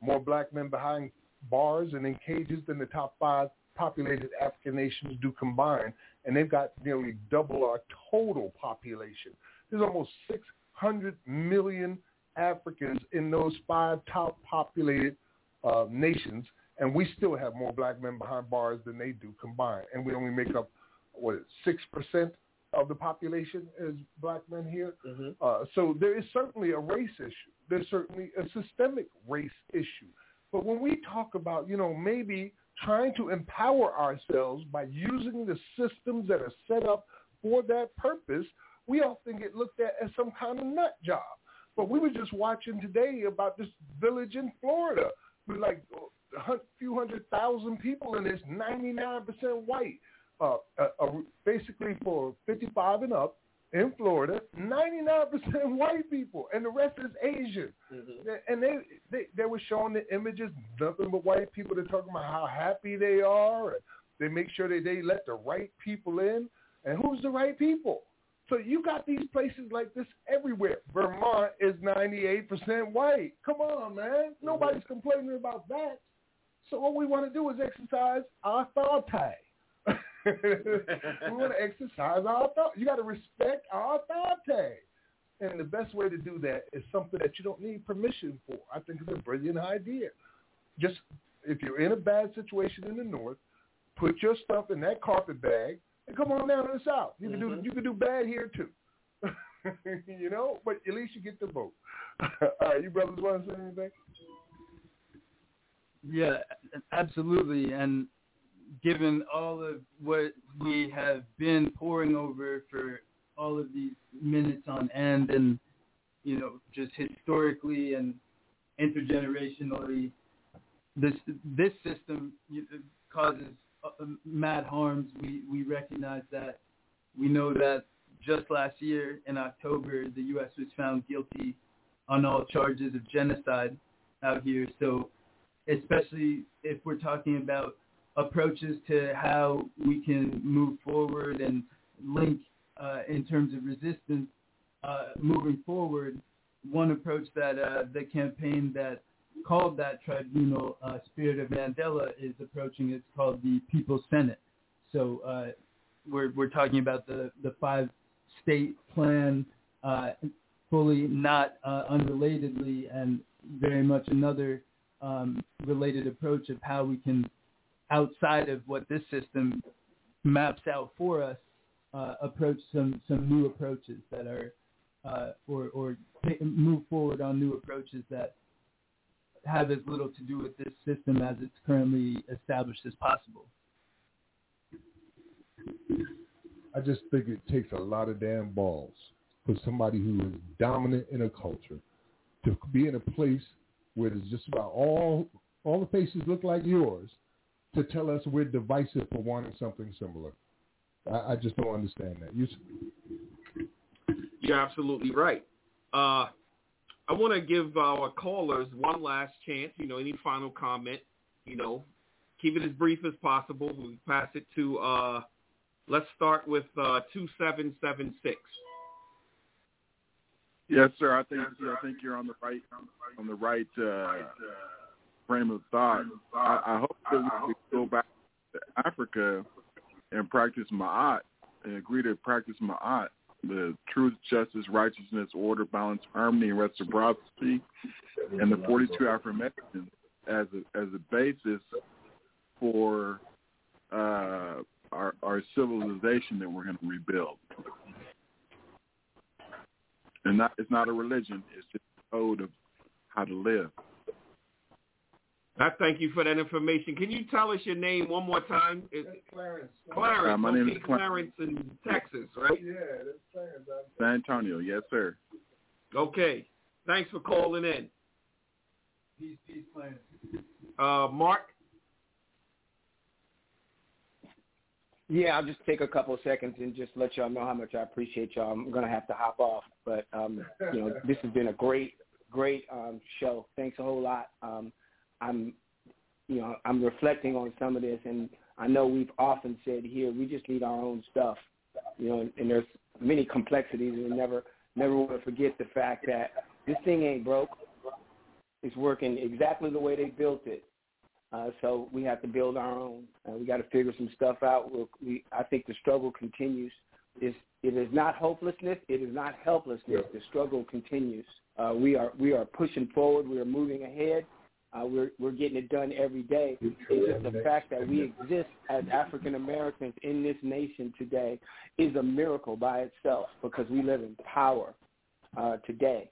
more black men behind bars and in cages than the top five populated African nations do combined, and they've got nearly double our total population. There's almost 600 million Africans in those five top populated uh, nations, and we still have more black men behind bars than they do combined, and we only make up what six percent of the population is black men here. Mhm. Uh, so there is certainly a race issue. There's certainly a systemic race issue. But when we talk about, you know, maybe trying to empower ourselves by using the systems that are set up for that purpose, we often get looked at as some kind of nut job. But we were just watching today about this village in Florida with like a few hundred thousand people and it's 99% white. Uh, uh, uh, basically for 55 and up in Florida, 99% white people, and the rest is Asian. Mhm. And they, they they were showing the images, nothing but white people. They're talking about how happy they are, and they make sure that they let the right people in. And who's the right people? So you got these places like this everywhere. Vermont is 98% white. Come on, man. Nobody's complaining about that. So what we want to do is exercise our authority. We want to exercise our authority. You got to respect our authority. And the best way to do that is something that you don't need permission for. I think it's a brilliant idea. Just if you're in a bad situation in the north, put your stuff in that carpet bag and come on down to the south. You can do mm-hmm. you can do bad here too. you know, but at least you get the vote. All right, you brothers want to say anything? Yeah, absolutely. And given all of what we have been pouring over for all of these minutes on end and, you know, just historically and intergenerationally, this this system causes uh, mad harms. We, we recognize that. We know that just last year in October, the U.S. was found guilty on all charges of genocide out here. So especially if we're talking about approaches to how we can move forward and link uh, in terms of resistance uh, moving forward. One approach that uh, the campaign that called that tribunal uh, Spirit of Mandela is approaching is called the People's Senate. So uh, we're we're talking about the the five state plan, uh, fully not unrelatedly, and very much another um, related approach of how we can, outside of what this system maps out for us, uh, approach some some new approaches that are, uh, or or move forward on new approaches that have as little to do with this system as it's currently established as possible. I just think it takes a lot of damn balls for somebody who is dominant in a culture to be in a place where it's just about all all the faces look like yours to tell us we're divisive for wanting something similar. I, I just don't understand that. You, You're absolutely right. Uh, I want to give our callers one last chance. You know, any final comment? You know, keep it as brief as possible. We pass it to. Uh, let's start with uh, two seven seven six. Yes, sir. I think I think you're on the right on the right uh, frame of thought. I, I hope that we could go back to Africa and practice Ma'at and agree to practice Ma'at, the truth, justice, righteousness, order, balance, harmony, and reciprocity, and the 42 affirmations as a as a basis for uh, our our civilization that we're going to rebuild. And not it's not a religion; it's just a code of how to live. I thank you for that information. Can you tell us your name one more time? It's Clarence. Clarence. Uh, my okay, name is Clarence. Clarence in Texas, right? Yeah, that's Clarence. San Antonio, yes, sir. Okay. Thanks for calling in. Peace, peace, Clarence. Uh, Mark? Yeah, I'll just take a couple of seconds and just let y'all know how much I appreciate y'all. I'm going to have to hop off, but, um, you know, this has been a great, great um, show. Thanks a whole lot. Um, I'm, you know, I'm reflecting on some of this, and I know we've often said here we just need our own stuff, you know, and, and there's many complexities, and we never, never want to forget the fact that this thing ain't broke. It's working exactly the way they built it. Uh, so we have to build our own. Uh, we got to figure some stuff out. We'll, we, I think the struggle continues. It's, it is not hopelessness. It is not helplessness. The struggle continues. Uh, we are we are pushing forward. We are moving ahead. Uh, we're we're getting it done every day. It's just the fact that we exist as African Americans in this nation today is a miracle by itself because we live in power uh, today.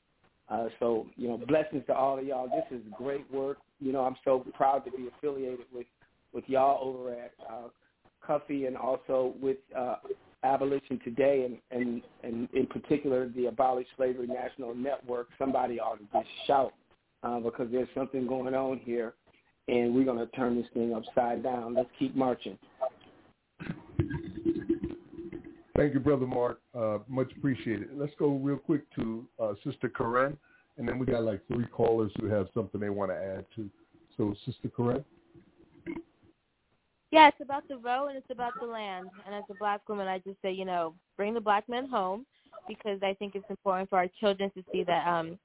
Uh, so you know, blessings to all of y'all. This is great work. You know, I'm so proud to be affiliated with with y'all over at uh, Cuffee and also with uh, Abolition Today, and, and and in particular the Abolish Slavery National Network. Somebody ought to just shout uh, because there's something going on here, and we're going to turn this thing upside down. Let's keep marching. Thank you, Brother Mark. Uh, much appreciated. Let's go real quick to uh, Sister Karen, and then we got like three callers who have something they want to add to. So, Sister Karen. Yeah, it's about the vote and it's about the land. And as a black woman, I just say, you know, bring the black men home because I think it's important for our children to see that um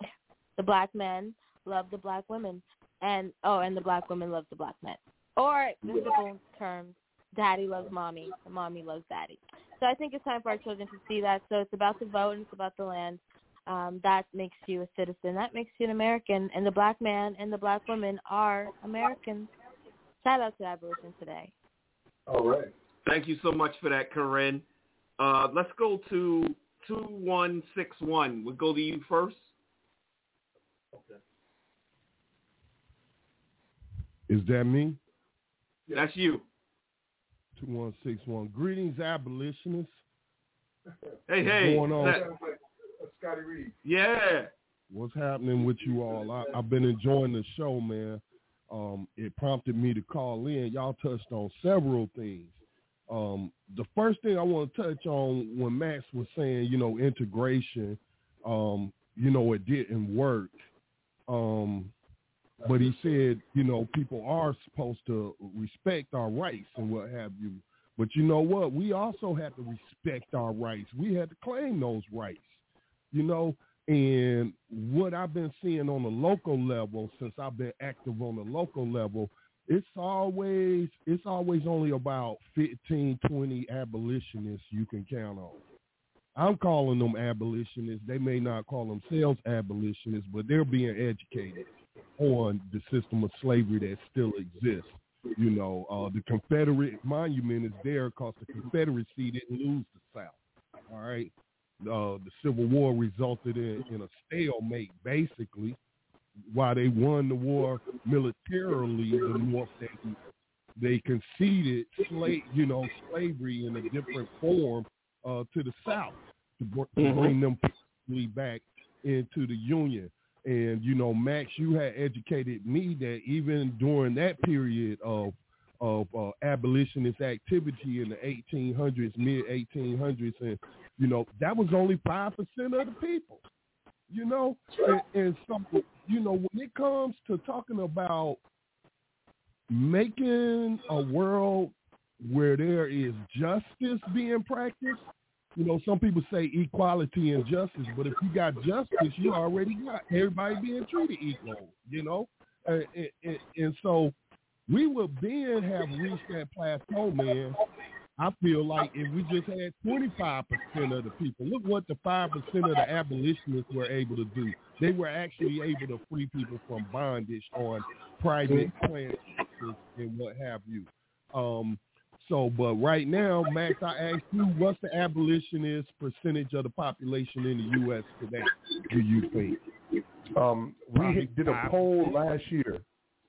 the black men love the black women, and oh, and the black women love the black men. Or the simple term, daddy loves mommy, and mommy loves daddy. So I think it's time for our children to see that. So it's about the vote and it's about the land. Um, that makes you a citizen. That makes you an American. And the black man and the black woman are Americans. Shout out to Abolition today. All right. Thank you so much for that, Corinne. Uh, let's go to 2161. We'll go to you first. Is that me? That's you. 2161. Greetings, abolitionists. Hey, hey. What's going on? that- Scotty Reed. yeah. What's happening with you all? I, I've been enjoying the show, man. Um, it prompted me to call in. Y'all touched on several things. Um, the first thing I want to touch on when Max was saying, you know, integration, um, you know, it didn't work. Um, but he said, you know, people are supposed to respect our rights and what have you. But you know what? We also have to respect our rights. We had to claim those rights, you know. And what I've been seeing on the local level since I've been active on the local level, it's always it's always only about 15, 20 abolitionists you can count on. I'm calling them abolitionists. They may not call themselves abolitionists, but they're being educated on the system of slavery that still exists. You know, uh, the Confederate monument is there because the Confederacy didn't lose the South. All right. Uh, the Civil War resulted in, in a stalemate, basically. While they won the war militarily, the North they, they conceded slave, you know, slavery in a different form uh, to the South to, br- to Mhm. bring them back into the Union. And you know, Max, you had educated me that even during that period of of uh, abolitionist activity in the 1800s, mid 1800s, and you know that was only five percent of the people. You know, and, and so you know when it comes to talking about making a world where there is justice being practiced, you know, some people say equality and justice, but if you got justice, you already got everybody being treated equal, you know? And, and, and, and so we would then have reached that plateau, man. I feel like if we just had 25% of the people, look what the 5% of the abolitionists were able to do. They were actually able to free people from bondage on private plantations and what have you. Um, so, but right now, Max, I asked you, what's the abolitionist percentage of the population in the U.S. today? Do you think? Um, we did a poll last year,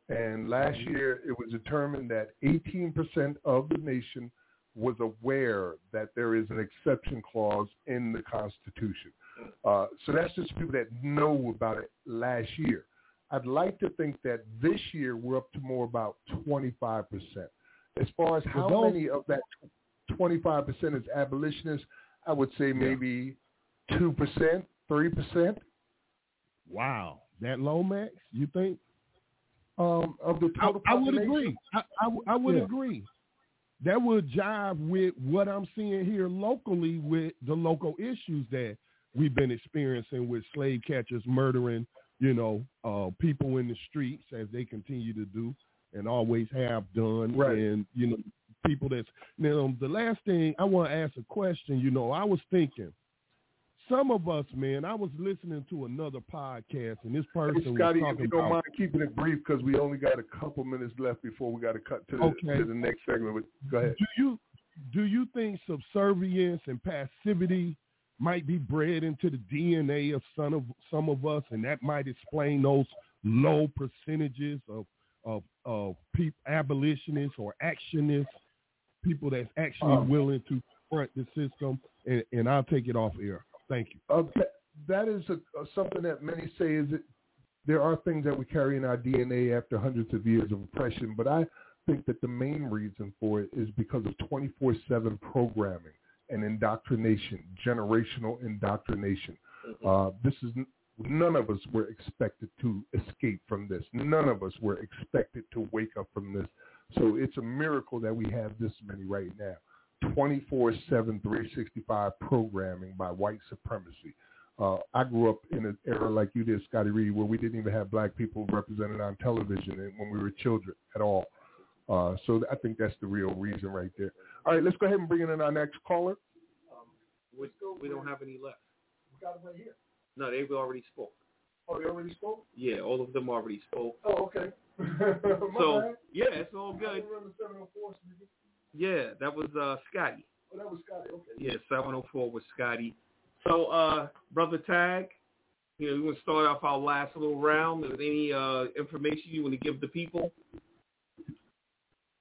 and last year it was determined that 18% of the nation was aware that there is an exception clause in the Constitution. Uh, so that's just people that know about it last year. I'd like to think that this year we're up to more about 25%. As far as how those- many of that 25% is abolitionists. I would say maybe two percent, three percent. Wow, that low, Max? You think? Um, of the total I, I would agree. I, I, I would Yeah. agree. That would jive with what I'm seeing here locally with the local issues that we've been experiencing with slave catchers murdering, you know, uh, people in the streets as they continue to do and always have done. Right. And, you know, people that's now the last thing I want to ask a question, you know, I was thinking some of us, man, I was listening to another podcast and this person Hey, was Scotty, if you don't about mind keeping it brief because we only got a couple minutes left before we got to cut to the, Okay. to the next segment. But Go ahead. Do you do you think subservience and passivity might be bred into the DNA of some of some of us, and that might explain those low percentages of of of people abolitionists or actionists, people that's actually Um, willing to confront the system? And, and I'll take it off air. Thank you. Uh, that, that is a, uh, something that many say is that there are things that we carry in our DNA after hundreds of years of oppression, but I think that the main reason for it is because of 24/7 programming and indoctrination, generational indoctrination. Uh, this is n- none of us were expected to escape from this. None of us were expected to wake up from this. So it's a miracle that we have this many right now. 24-7, 365 programming by white supremacy. Uh, I grew up in an era like you did, Scotty Reed, where we didn't even have black people represented on television when we were children at all. Uh, so I think that's the real reason right there. All right, let's go ahead and bring in our next caller. We, we don't have any left. We got him right here. No, they already spoke. Oh, you already spoke? Yeah, all of them already spoke. Oh, okay. So bad. yeah, it's all good. Yeah, that was uh Scotty. Oh, that was Scotty. Okay. Yeah, seven oh four was Scotty. So uh brother Tag, you know, we want to start off our last little round. Is there any uh information you want to give the people?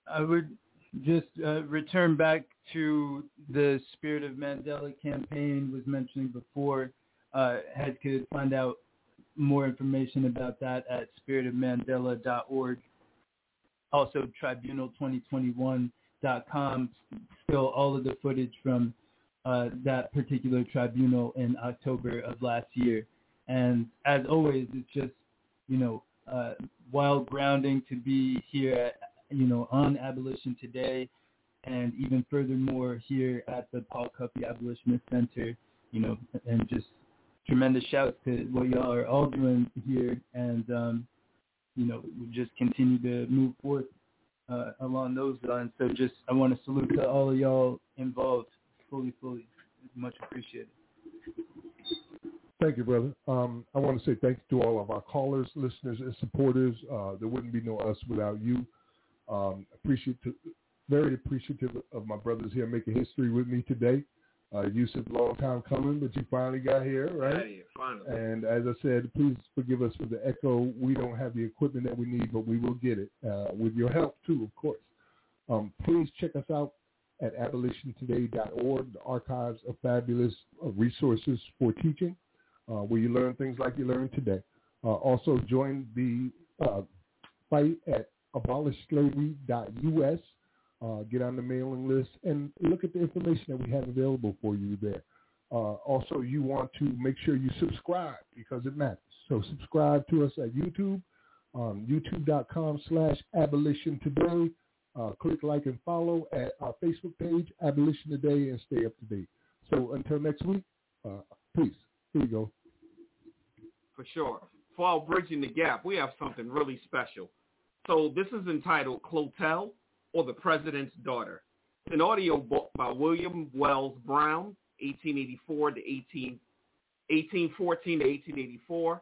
I would just uh, return back to the Spirit of Mandela campaign was mentioning before. Uh, heads could find out more information about that at spiritofmandela.org. Also, tribunal2021.com. Still, all of the footage from uh, that particular tribunal in October of last year. And as always, it's just, you know, uh, wild grounding to be here at, you know, on Abolition Today and even furthermore here at the Paul Cuffee Abolitionist Center, you know, and just tremendous shouts to what y'all are all doing here and, um, you know, just continue to move forth uh, along those lines. So just, I want to salute to all of y'all involved fully, fully. Much appreciated. Thank you, brother. Um, I want to say thanks to all of our callers, listeners, and supporters. Uh, there wouldn't be no us without you. Um, appreciate, very appreciative of my brothers here making history with me today. Uh, Yusuf, long time coming, but you finally got here, right? Yeah, finally. And as I said, please forgive us for the echo. We don't have the equipment that we need, but we will get it uh, with your help too, of course. Um, please check us out at abolitiontoday.org, the archives of fabulous uh, resources for teaching, uh, where you learn things like you learned today. Uh, also, join the uh, fight at abolishslavery.us. Uh, get on the mailing list and look at the information that we have available for you there. Uh, also, you want to make sure you subscribe because it matters. So subscribe to us at YouTube, um, youtube.com slash abolition today. Uh, click like and follow at our Facebook page, Abolition Today, and stay up to date. So until next week, uh, peace. Here we go. For sure. For our Bridging the Gap, we have something really special. So this is entitled Clotel or the President's Daughter. It's an audio book by William Wells Brown, 1884 to 18, 1814 to 1884.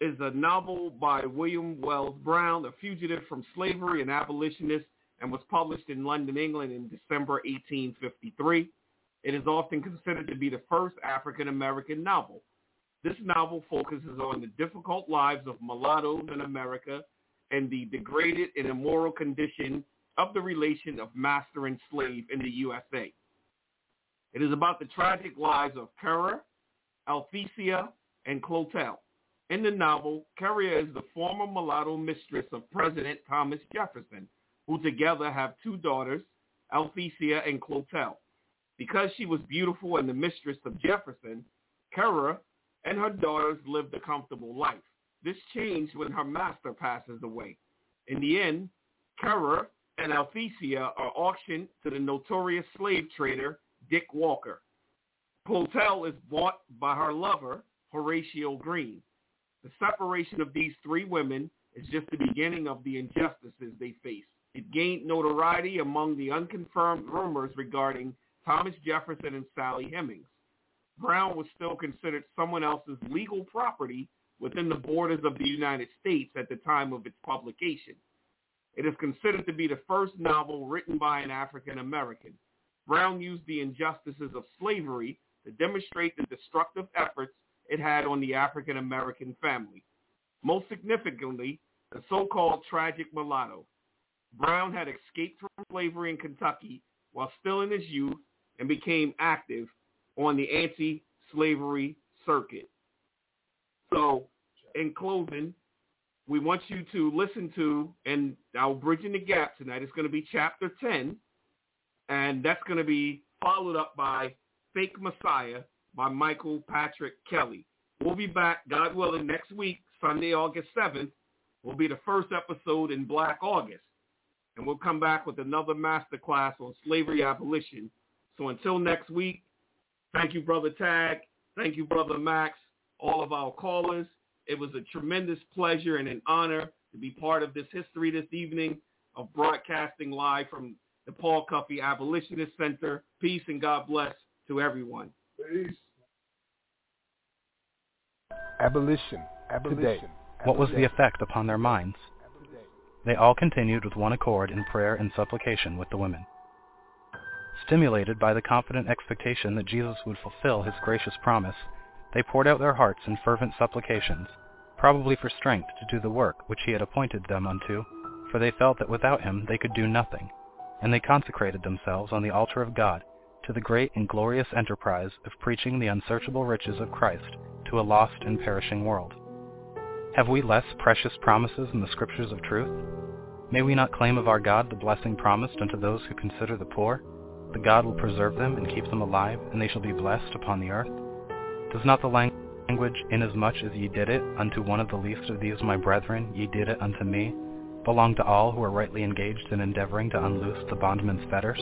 Is a novel by William Wells Brown, a fugitive from slavery and abolitionist, and was published in London, England in December 1853. It is often considered to be the first African-American novel. This novel focuses on the difficult lives of mulattoes in America and the degraded and immoral condition of the relation of master and slave in the USA. It is about the tragic lives of Currer, Althesa, and Clotel. In the novel, Currer is the former mulatto mistress of President Thomas Jefferson, who together have two daughters, Althea, and Clotel. Because she was beautiful and the mistress of Jefferson, Kara and her daughters lived a comfortable life. This changed when her master passes away. In the end, Kara and Althea are auctioned to the notorious slave trader Dick Walker. Clotel is bought by her lover, Horatio Green. The separation of these three women is just the beginning of the injustices they face. It gained notoriety among the unconfirmed rumors regarding Thomas Jefferson and Sally Hemings. Brown was still considered someone else's legal property within the borders of the United States at the time of its publication. It is considered to be the first novel written by an African American. Brown used the injustices of slavery to demonstrate the destructive efforts it had on the African American family. Most significantly, the so-called tragic mulatto. Brown had escaped from slavery in Kentucky while still in his youth and became active on the anti-slavery circuit. So, in closing, we want you to listen to, and our Bridging the Gap tonight is going to be chapter 10, and that's going to be followed up by Fake Messiah by Michael Patrick Kelly. We'll be back, God willing, next week, Sunday, August 7th, will be the first episode in Black August. And we'll come back with another master class on slavery abolition. So until next week, thank you, Brother Tag. Thank you, Brother Max, all of our callers. It was a tremendous pleasure and an honor to be part of this history this evening of broadcasting live from the Paul Cuffee Abolitionist Center. Peace and God bless to everyone. Peace. Abolition. Abolition. Today. What was the effect upon their minds? They all continued with one accord in prayer and supplication with the women. Stimulated by the confident expectation that Jesus would fulfill his gracious promise, they poured out their hearts in fervent supplications, probably for strength to do the work which he had appointed them unto, for they felt that without him they could do nothing, and they consecrated themselves on the altar of God to the great and glorious enterprise of preaching the unsearchable riches of Christ to a lost and perishing world. Have we less precious promises in the scriptures of truth? May we not claim of our God the blessing promised unto those who consider the poor? The God will preserve them and keep them alive, and they shall be blessed upon the earth. Does not the language, inasmuch as ye did it unto one of the least of these my brethren, ye did it unto me, belong to all who are rightly engaged in endeavoring to unloose the bondman's fetters?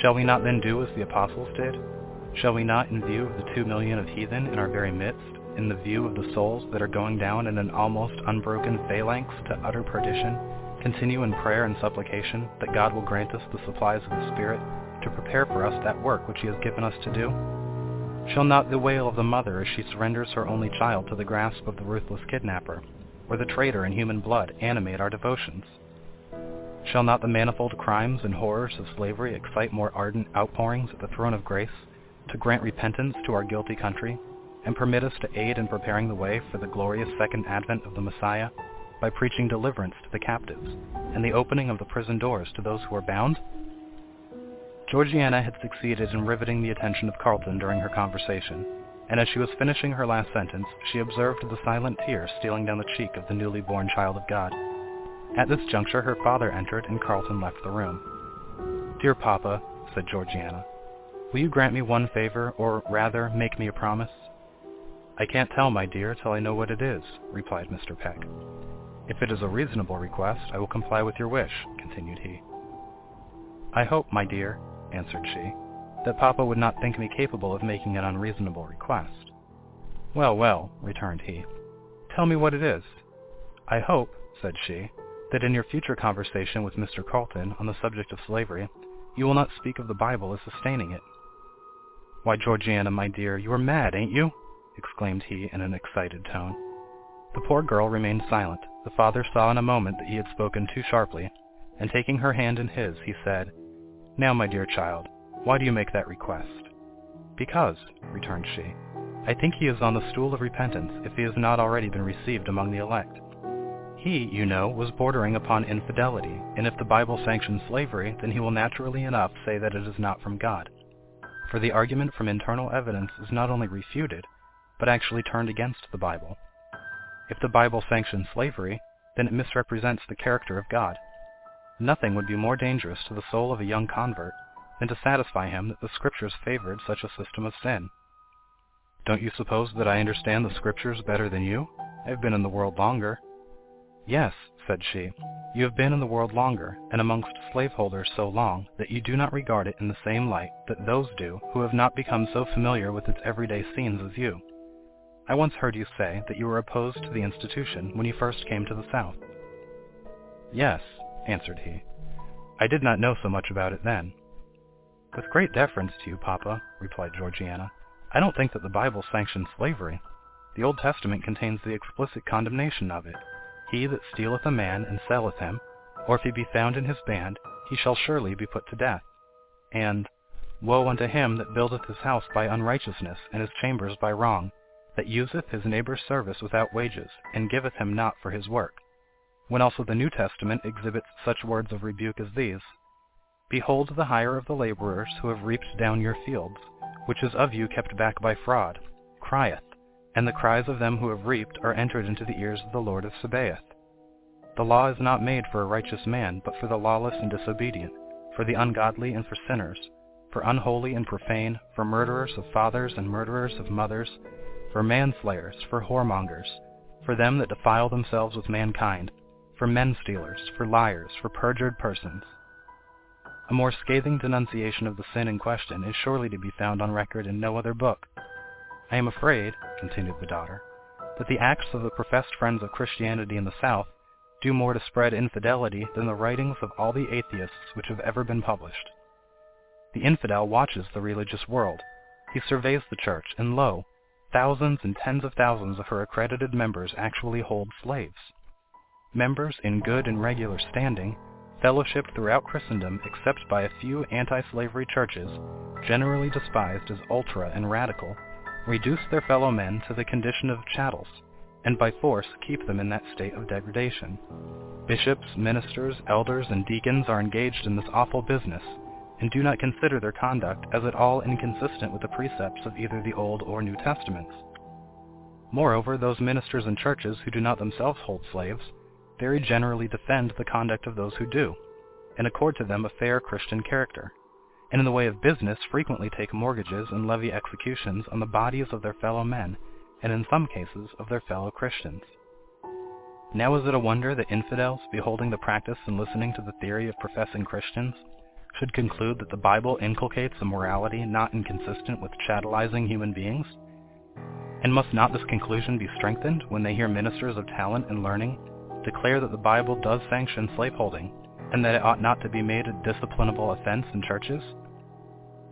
Shall we not then do as the apostles did? Shall we not, in view of the two million of heathen in our very midst, in the view of the souls that are going down in an almost unbroken phalanx to utter perdition, continue in prayer and supplication that God will grant us the supplies of the Spirit to prepare for us that work which he has given us to do? Shall not the wail of the mother as she surrenders her only child to the grasp of the ruthless kidnapper, or the traitor in human blood animate our devotions? Shall not the manifold crimes and horrors of slavery excite more ardent outpourings at the throne of grace to grant repentance to our guilty country, and permit us to aid in preparing the way for the glorious second advent of the Messiah by preaching deliverance to the captives and the opening of the prison doors to those who are bound? Georgiana had succeeded in riveting the attention of Carlton during her conversation, and as she was finishing her last sentence, she observed the silent tear stealing down the cheek of the newly born child of God. At this juncture her father entered and Carlton left the room. Dear papa, said Georgiana, will you grant me one favor, or rather make me a promise? I can't tell, my dear, till I know what it is, replied Mr. Peck. If it is a reasonable request, I will comply with your wish, continued he. I hope, my dear, answered she, that papa would not think me capable of making an unreasonable request. Well, well, returned he, tell me what it is. I hope, said she, that in your future conversation with Mr. Carlton on the subject of slavery, you will not speak of the Bible as sustaining it. Why, Georgiana, my dear, you are mad, ain't you? exclaimed he in an excited tone. The poor girl remained silent. The father saw in a moment that he had spoken too sharply, and taking her hand in his, he said, Now, my dear child, why do you make that request? Because, returned she, I think he is on the stool of repentance if he has not already been received among the elect. He, you know, was bordering upon infidelity, and if the Bible sanctions slavery, then he will naturally enough say that it is not from God. For the argument from internal evidence is not only refuted, but actually turned against the Bible. If the Bible sanctions slavery, then it misrepresents the character of God. Nothing would be more dangerous to the soul of a young convert than to satisfy him that the Scriptures favored such a system of sin. Don't you suppose that I understand the Scriptures better than you? I have been in the world longer. Yes, said she, you have been in the world longer, and amongst slaveholders so long, that you do not regard it in the same light that those do who have not become so familiar with its everyday scenes as you. I once heard you say that you were opposed to the institution when you first came to the South. Yes, answered he. I did not know so much about it then. With great deference to you, Papa, replied Georgiana, I don't think that the Bible sanctions slavery. The Old Testament contains the explicit condemnation of it. He that stealeth a man and selleth him, or if he be found in his band, he shall surely be put to death. And, Woe unto him that buildeth his house by unrighteousness, and his chambers by wrong, that useth his neighbour's service without wages, and giveth him not for his work. When also the New Testament exhibits such words of rebuke as these, Behold the hire of the laborers who have reaped down your fields, which is of you kept back by fraud, crieth, and the cries of them who have reaped are entered into the ears of the Lord of Sabaoth. The law is not made for a righteous man, but for the lawless and disobedient, for the ungodly and for sinners, for unholy and profane, for murderers of fathers and murderers of mothers, for manslayers, for whoremongers, for them that defile themselves with mankind, for men stealers, for liars, for perjured persons, a more scathing denunciation of the sin in question is surely to be found on record in no other book. I am afraid, continued the daughter, that the acts of the professed friends of Christianity in the South do more to spread infidelity than the writings of all the atheists which have ever been published. The infidel watches the religious world. He surveys the church, and lo, thousands and tens of thousands of her accredited members actually hold slaves. Members in good and regular standing fellowshipped throughout Christendom except by a few anti-slavery churches, generally despised as ultra and radical, reduce their fellow men to the condition of chattels, and by force keep them in that state of degradation. Bishops, ministers, elders, and deacons are engaged in this awful business, and do not consider their conduct as at all inconsistent with the precepts of either the Old or New Testaments. Moreover, those ministers and churches who do not themselves hold slaves very generally defend the conduct of those who do, and accord to them a fair Christian character, and in the way of business frequently take mortgages and levy executions on the bodies of their fellow men, and in some cases of their fellow Christians. Now is it a wonder that infidels, beholding the practice and listening to the theory of professing Christians, should conclude that the Bible inculcates a morality not inconsistent with chattelizing human beings? And must not this conclusion be strengthened when they hear ministers of talent and learning declare that the Bible does sanction slaveholding, and that it ought not to be made a disciplinable offense in churches?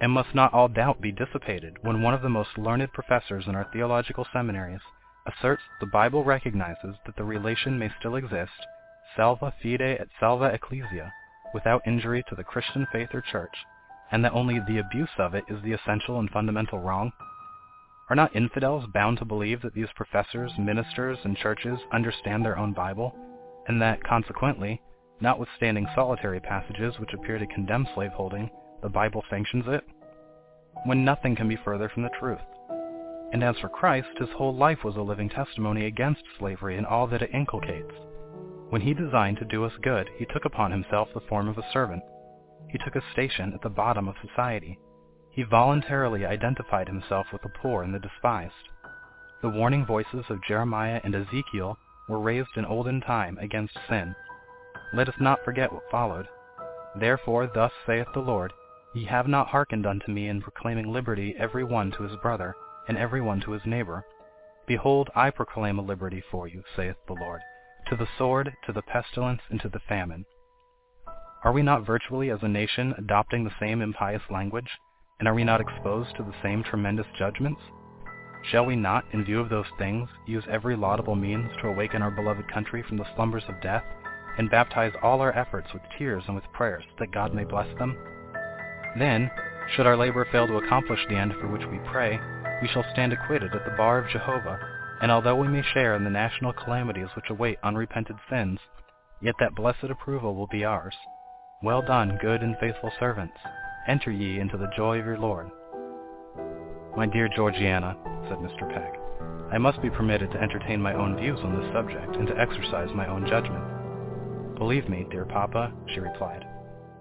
And must not all doubt be dissipated when one of the most learned professors in our theological seminaries asserts that the Bible recognizes that the relation may still exist, salva fide et salva ecclesia, without injury to the Christian faith or church, and that only the abuse of it is the essential and fundamental wrong? Are not infidels bound to believe that these professors, ministers, and churches understand their own Bible, and that, consequently, notwithstanding solitary passages which appear to condemn slaveholding, the Bible sanctions it? When nothing can be further from the truth. And as for Christ, his whole life was a living testimony against slavery and all that it inculcates. When he designed to do us good, he took upon himself the form of a servant. He took a station at the bottom of society he voluntarily identified himself with the poor and the despised. The warning voices of Jeremiah and Ezekiel were raised in olden time against sin. Let us not forget what followed. Therefore thus saith the Lord, Ye have not hearkened unto me in proclaiming liberty every one to his brother, and every one to his neighbor. Behold, I proclaim a liberty for you, saith the Lord, to the sword, to the pestilence, and to the famine. Are we not virtually as a nation adopting the same impious language? And are we not exposed to the same tremendous judgments? Shall we not, in view of those things, use every laudable means to awaken our beloved country from the slumbers of death, and baptize all our efforts with tears and with prayers, that God may bless them? Then, should our labor fail to accomplish the end for which we pray, we shall stand acquitted at the bar of Jehovah, and although we may share in the national calamities which await unrepented sins, yet that blessed approval will be ours. Well done, good and faithful servants. Enter ye into the joy of your Lord. My dear Georgiana, said Mr. Peck, I must be permitted to entertain my own views on this subject and to exercise my own judgment. Believe me, dear papa, she replied,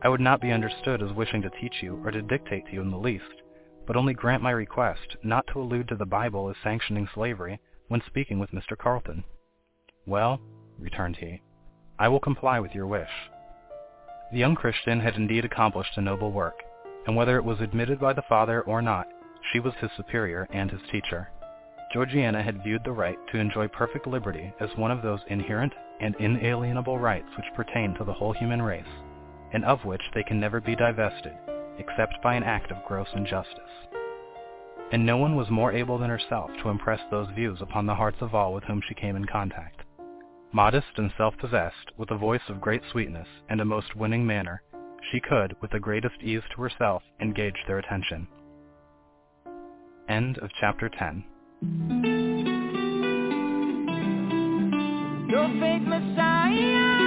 I would not be understood as wishing to teach you or to dictate to you in the least, but only grant my request not to allude to the Bible as sanctioning slavery when speaking with Mr. Carlton. Well, returned he, I will comply with your wish. The young Christian had indeed accomplished a noble work, and whether it was admitted by the father or not, she was his superior and his teacher. Georgiana had viewed the right to enjoy perfect liberty as one of those inherent and inalienable rights which pertain to the whole human race, and of which they can never be divested, except by an act of gross injustice. And no one was more able than herself to impress those views upon the hearts of all with whom she came in contact. Modest and self-possessed, with a voice of great sweetness and a most winning manner, she could, with the greatest ease to herself, engage their attention. End of chapter 10. No fake messiah.